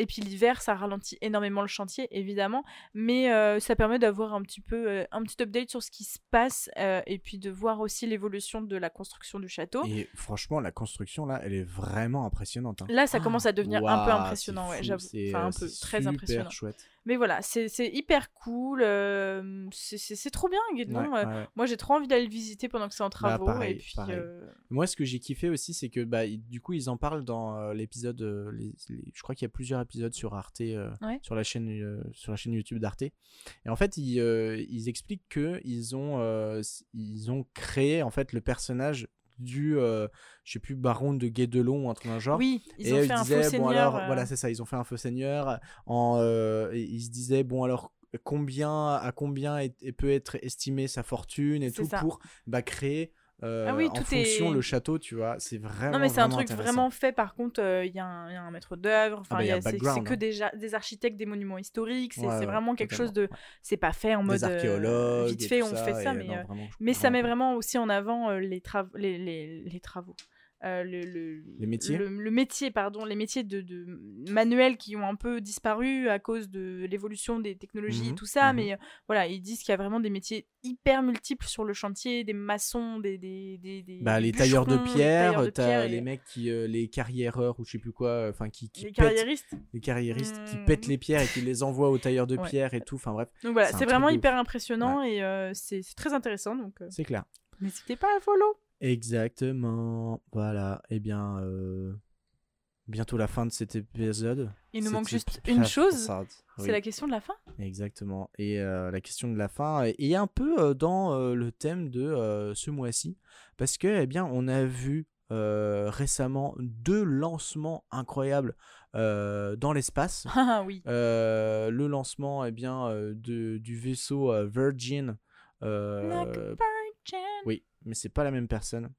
et puis l'hiver, ça ralentit énormément le chantier, évidemment, mais euh, ça permet d'avoir un petit peu euh, un petit update sur ce qui se passe euh, et puis de voir aussi l'évolution de la construction du château. Et franchement, la construction là, elle est vraiment impressionnante. hein. Là, ça commence à devenir un peu impressionnant, ouais, j'avoue. Enfin, un peu, très super impressionnant. chouette. Mais voilà, c'est hyper cool. euh, c'est- trop bien. Ouais, euh, ouais. Moi, j'ai trop envie d'aller le visiter pendant que c'est en travaux. pareil, et puis, euh, Moi, ce que j'ai kiffé aussi, c'est que bah, du coup, ils en parlent dans euh, l'épisode. les- les- je crois qu'il y a plusieurs épisodes sur Arte, Ouais. sur, la chaîne, sur la chaîne YouTube d'Arte. Et en fait, ils, ils expliquent que ils ont, ils ont créé en fait le personnage du, euh, je sais plus, baron de Guédelon un truc d'un genre. oui, ils et ont euh, fait un disaient, faux bon seigneur. alors, euh, voilà, c'est ça, ils ont fait un faux seigneur. En, euh, et ils se disaient, bon alors, combien, à combien est- peut être estimée sa fortune et tout ça. pour bah, créer euh, Ah oui, en tout fonction est- le château, tu vois. C'est vraiment. Non, mais c'est un truc vraiment fait. Par contre, euh, il y, a un il y a un maître d'œuvre. Enfin, bah, c'est que des, des architectes des monuments historiques. C'est Ouais, c'est ouais, vraiment quelque chose de. C'est pas fait en Des mode. euh, archéologues. vite fait, on fait ça, mais. non, euh, vraiment, Mais ça met vraiment aussi en avant euh, les, trav- les, les, les travaux. Euh, le, le- Les métiers le, le métier, pardon, les métiers de, de manuels qui ont un peu disparu à cause de l'évolution des technologies et Mhm, tout ça, mhm. mais euh, voilà, ils disent qu'il y a vraiment des métiers hyper multiples sur le chantier, des maçons, des, des, des, des- Bah, les tailleurs de les pierre, tailleurs de t'as pierre et les mecs qui, euh, les carriéreurs ou je sais plus quoi, enfin qui, qui les pètent, carriéristes. les carriéristes qui Hmm. pètent les pierres et qui les envoient aux tailleurs de Ouais. pierre et tout. Enfin bref, Donc voilà, C'est vraiment hyper impressionnant et c'est très intéressant, donc c'est clair. n'hésitez pas à follow. Exactement. Voilà. Eh bien, euh, bientôt la fin de cet épisode. Il nous manque juste une chose, Oui. c'est la question de la fin. Exactement. Et euh, la question de la fin est- un peu euh, dans le thème de ce mois-ci. Parce que, eh bien, on a vu récemment deux lancements incroyables dans l'espace. Ah oui. Le lancement eh bien, de, du vaisseau Virgin. Like virgin. oui, mais c'est pas la même personne.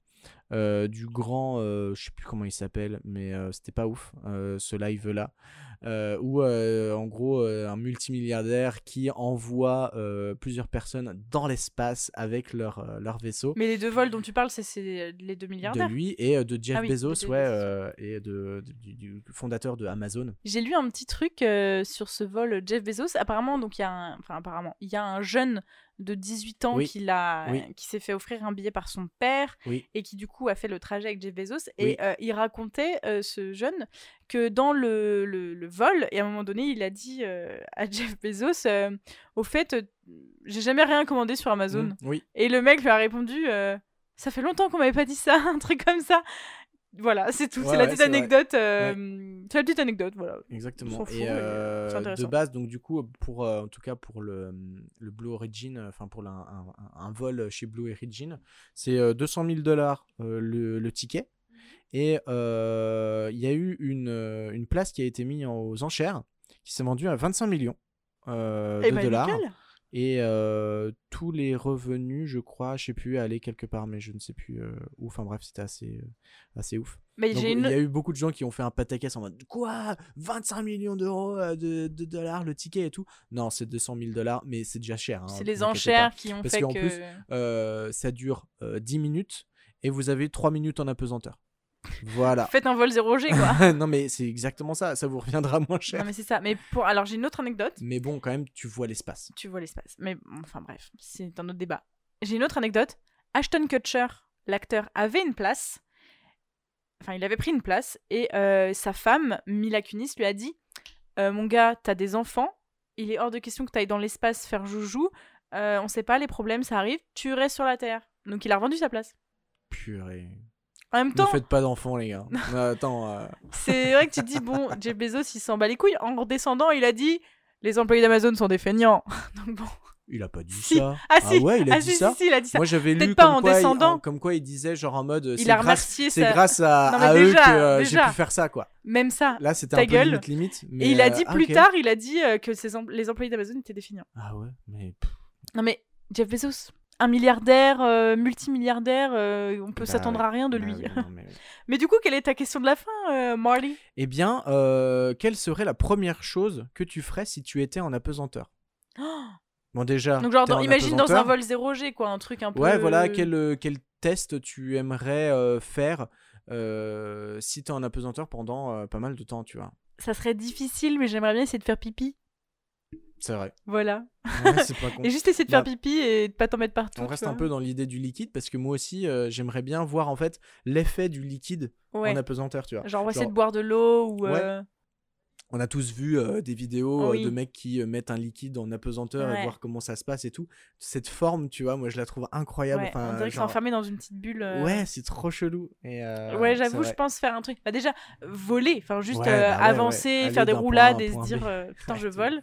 Euh, du grand, euh, je sais plus comment il s'appelle, mais euh, c'était pas ouf ce live là, où euh, en gros un multimilliardaire qui envoie plusieurs personnes dans l'espace avec leur, leur vaisseau. Mais les deux vols dont tu parles, c'est- les deux De milliardaires. lui et de Jeff Ah oui, de Bezos, ouais, et de, de- du, du fondateur de Amazon. J'ai lu un petit truc sur ce vol Jeff Bezos. Apparemment, donc il y a un, enfin apparemment, il y a un jeune de 18 ans Oui. qui l'a, Oui. qui s'est fait offrir un billet par son père Oui. et qui du coup a fait le trajet avec Jeff Bezos. Et euh, il racontait euh, ce jeune que dans le, le, le vol, et à un moment donné, il a dit euh, à Jeff Bezos, au fait, j'ai jamais rien commandé sur Amazon. Mm, oui, Et le mec lui a répondu Ça fait longtemps qu'on m'avait pas dit ça, un truc comme ça. Voilà, c'est tout. Ouais, c'est la ouais, petite anecdote. euh, C'est la petite anecdote, voilà. Exactement. fout, Et euh, euh, de base, donc du coup, pour euh, en tout cas pour le, le Blue Origin, enfin pour la- un, un- vol chez Blue Origin, c'est euh, 200 000 dollars le, le ticket. Et il y a eu une, une place qui a été mise aux enchères, qui s'est vendue à 25 millions Eh de ben, dollars. nickel. Et euh, tous les revenus, je crois, je sais plus, allaient quelque part, mais je ne sais plus euh, où. Enfin bref, c'était assez, euh, assez ouf. Mais Donc, il y a eu beaucoup de gens qui ont fait un pataquès en mode Quoi? 25 millions d'euros de, de dollars le ticket et tout? Non, c'est 200 000 dollars, mais c'est déjà cher. hein, C'est les enchères qui ont Parce fait qu'en que. plus, Euh, ça dure euh, 10 minutes et vous avez 3 minutes en apesanteur. Voilà. Faites un vol 0G, quoi. non, mais c'est exactement ça. Ça vous reviendra moins cher. non, mais c'est ça. Mais pour. Alors, j'ai une autre anecdote. Mais bon, quand même, tu vois l'espace. Tu vois l'espace. Mais enfin, bref, c'est un autre débat. J'ai une autre anecdote. Ashton Kutcher, l'acteur, avait une place. Enfin, il avait pris une place. Et euh, sa femme, Mila Kunis, lui a dit Euh, Mon gars, t'as des enfants. Il est hors de question que t'ailles dans l'espace faire joujou. Euh, on sait pas, les problèmes, ça arrive. Tu restes sur la Terre. Donc, il a revendu sa place. Purée. En même Ne faites pas d'enfants, les gars. Euh, Attends. euh, C'est vrai que tu te dis, bon, Jeff Bezos, il s'en bat les couilles. En redescendant, il a dit les employés d'Amazon sont des feignants. Donc bon. Il a pas dit Si. ça. Ah si, ouais, il a ah, dit si, ça. si, il a dit ça. Moi j'avais lu pas comme, en quoi il, descendant. comme quoi il disait genre en mode c'est a grâce, c'est sa- grâce à, Non, eux que euh, j'ai pu faire ça quoi. Même ça. Là c'était Ta un peu gueule. limite limite. Mais Et il a euh, dit ah, plus tard, il a dit euh, que ses em- les employés d'Amazon étaient des feignants. Ah ouais, mais Non mais Jeff Bezos, un milliardaire, euh, multimilliardaire, euh, on peut bah s'attendre ouais. à rien de Bah lui. oui, non, mais du coup, quelle est ta question de la fin, euh, Marley? Eh bien, euh, quelle serait la première chose que tu ferais si tu étais en apesanteur? Bon déjà. Donc genre, dans- imagine dans un vol 0G, quoi, un truc un peu... Ouais, voilà, quel, quel test tu aimerais faire si t'es en apesanteur pendant pas mal de temps, tu vois. Ça serait difficile, mais j'aimerais bien essayer de faire pipi. C'est vrai. Voilà. Ouais, c'est pas con. Et juste essayer de faire Bah, pipi et de pas t'en mettre partout. On reste un peu dans l'idée du liquide parce que moi aussi euh, j'aimerais bien voir en fait l'effet du liquide Ouais. en apesanteur, tu vois. Genre, on va essayer de boire de l'eau ou... Ouais. euh, On a tous vu euh, des vidéos Oui. de mecs qui mettent un liquide en apesanteur et voir comment ça se passe et tout. Cette forme, tu vois, moi je la trouve incroyable. Enfin, on dirait genre- enfermés dans une petite bulle. Ouais, c'est trop chelou. Et, Ouais, j'avoue, je pense faire un truc. Bah déjà, voler, enfin juste bah avancer. Aller faire des roulades et se dire putain, je vole.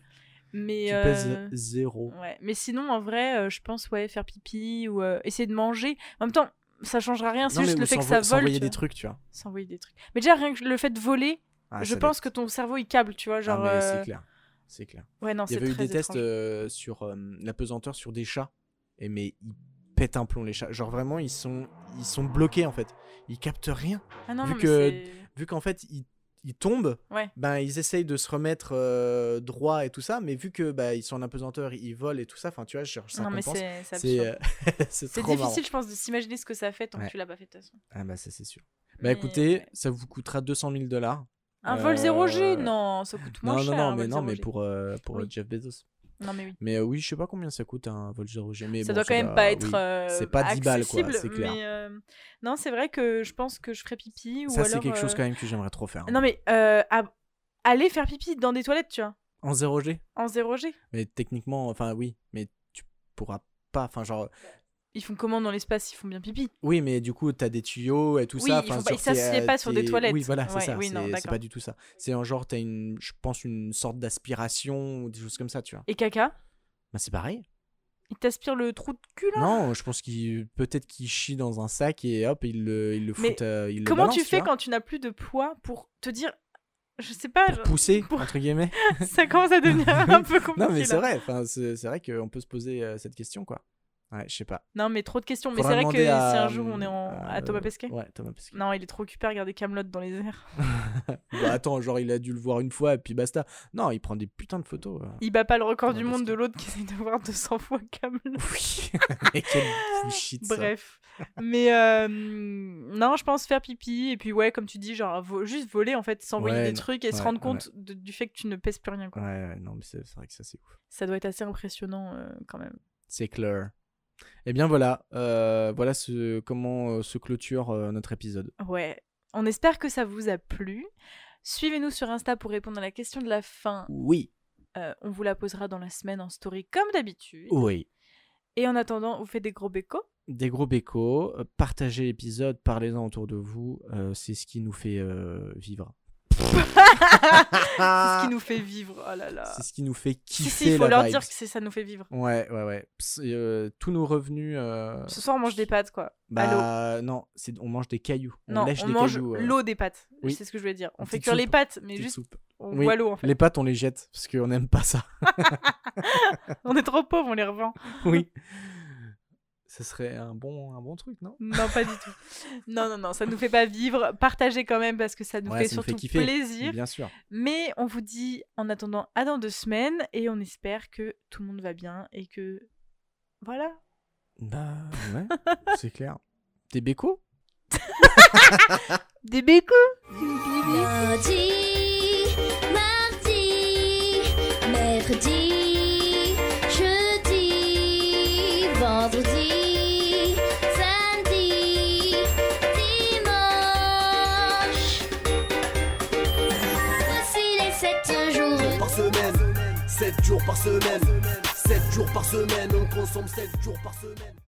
Mais euh, zéro. ouais. Mais sinon, en vrai, euh, je pense ouais, faire pipi ou euh, essayer de manger. En même temps, ça changera rien. C'est juste le fait que ça vole. s'envoyer des trucs, tu vois. S'envoyer des trucs. Mais déjà, rien que le fait de voler, Ah, je pense que ton cerveau il câble, tu vois. Genre. Ah, euh, c'est clair. C'est clair. Ouais, non, Il y avait eu des tests euh, sur euh, la pesanteur sur des chats. Et mais ils pètent un plomb les chats. Genre vraiment ils sont ils sont bloqués en fait. Ils captent rien. Ah non, vu que- Vu qu'en fait ils, ils tombent, Ouais. ben ils essayent de se remettre euh, droit et tout ça, mais vu que bah, ils sont en apesanteur, ils volent et tout ça, enfin tu vois, genre, ça Non, mais compense. c'est c'est euh, difficile, marrant. je pense, de s'imaginer ce que ça fait tant Ouais. que tu l'as pas fait de toute façon. Ah bah ça c'est sûr. Bah Mais, écoutez, ça vous coûtera 200 000 dollars. Un vol 0G Euh, Non, ça coûte moins Non, cher. non, non, mais non, mais 0G. pour, euh, pour Oui. Jeff Bezos. Non, mais oui. Mais euh, oui, je sais pas combien ça coûte un vol 0G. Mais ça bon, doit quand même va, pas être oui. euh, C'est pas 10 balles, quoi, c'est clair. mais euh, non c'est vrai que je pense que je ferais pipi ou Ça, c'est quelque chose quand même que j'aimerais trop faire. hein. non mais à- aller faire pipi dans des toilettes tu vois En 0G en 0G Mais techniquement, enfin oui, mais tu pourras pas. Enfin, genre, ils font comment dans l'espace ils font bien pipi oui, mais du coup, t'as des tuyaux et tout Oui, ça. ils font pas- pas sur des tes- toilettes. Oui, voilà, c'est Ouais, ça. oui, c'est- pas du tout ça. C'est en genre, t'as une, je pense, une sorte d'aspiration ou des choses comme ça, tu vois. et caca? Bah, c'est pareil. ils t'aspirent le trou de cul là? Non, je pense qu'il peut-être qu'il chie dans un sac et hop, il le, il le Mais fout. euh, il le comment balance, tu fais quand tu n'as plus de poids pour te dire je sais pas pour pousser pour- entre guillemets. ça commence à devenir un peu compliqué non, mais c'est vrai. C'est vrai qu'on peut se poser euh, cette question, quoi. Ouais, je sais pas. non mais trop de questions mais c'est vrai que si un jour on est en... euh, à Thomas Pesquet Ouais, Thomas Pesquet. non il est trop occupé à regarder Camelot dans les airs bah attends, genre il a dû le voir une fois et puis basta. Non, il prend des putains de photos. euh. Il bat pas le record Thomas du monde de l'autre qui essaye de voir 200 fois Camelot. Oui. Mais quel bullshit ça. Bref. Mais euh, non, je pense faire pipi. Et puis, ouais, comme tu dis, genre vo- juste voler, en fait, s'envoyer Ouais, des non. trucs et se rendre compte de- du fait que tu ne pèses plus rien. Quoi. Ouais, ouais, non, mais c'est c'est vrai que ça c'est ouf. Ça doit être assez impressionnant euh, quand même. C'est clair. Et bien voilà, euh, voilà ce, comment euh, se clôture euh, notre épisode. Ouais. On espère que ça vous a plu. Suivez-nous sur Insta pour répondre à la question de la fin. Oui. Euh, on vous la posera dans la semaine en story comme d'habitude. Oui. Et en attendant, on vous fait des gros bécos. Des gros bécos, euh, partagez l'épisode, parlez-en autour de vous, euh, c'est ce qui nous fait vivre. C'est ce qui nous fait vivre. Oh là là. C'est ce qui nous fait Si, kiffer si, il faut la leur dire que ça nous fait vivre. Ouais, ouais, ouais. Euh, tous nos revenus. euh, Ce soir, on mange des pâtes, quoi. Bah non, c'est on mange des cailloux. On Non, lèche on des mange cailloux. euh, l'eau des pâtes. Oui. C'est ce que je voulais dire. On Une fait cuire les pâtes, mais juste soupe. on Oui, l'eau en fait. Les pâtes, on les jette parce qu'on n'aime pas ça. On est trop pauvres, on les revend. oui. Ce serait un bon, un bon truc, non? Non, pas du tout. Non, non, non, ça nous fait pas vivre. Partagez quand même parce que ça nous Ouais, fait ça nous fait surtout plaisir. Bien sûr. Mais on vous dit en attendant à dans deux semaines et on espère que tout le monde va bien et que voilà. Bah ouais, c'est clair. Des bécos? Des bécos? Lundi, mardi, mercredi, 7 jours par semaine, 7 jours par semaine, on consomme 7 jours par semaine.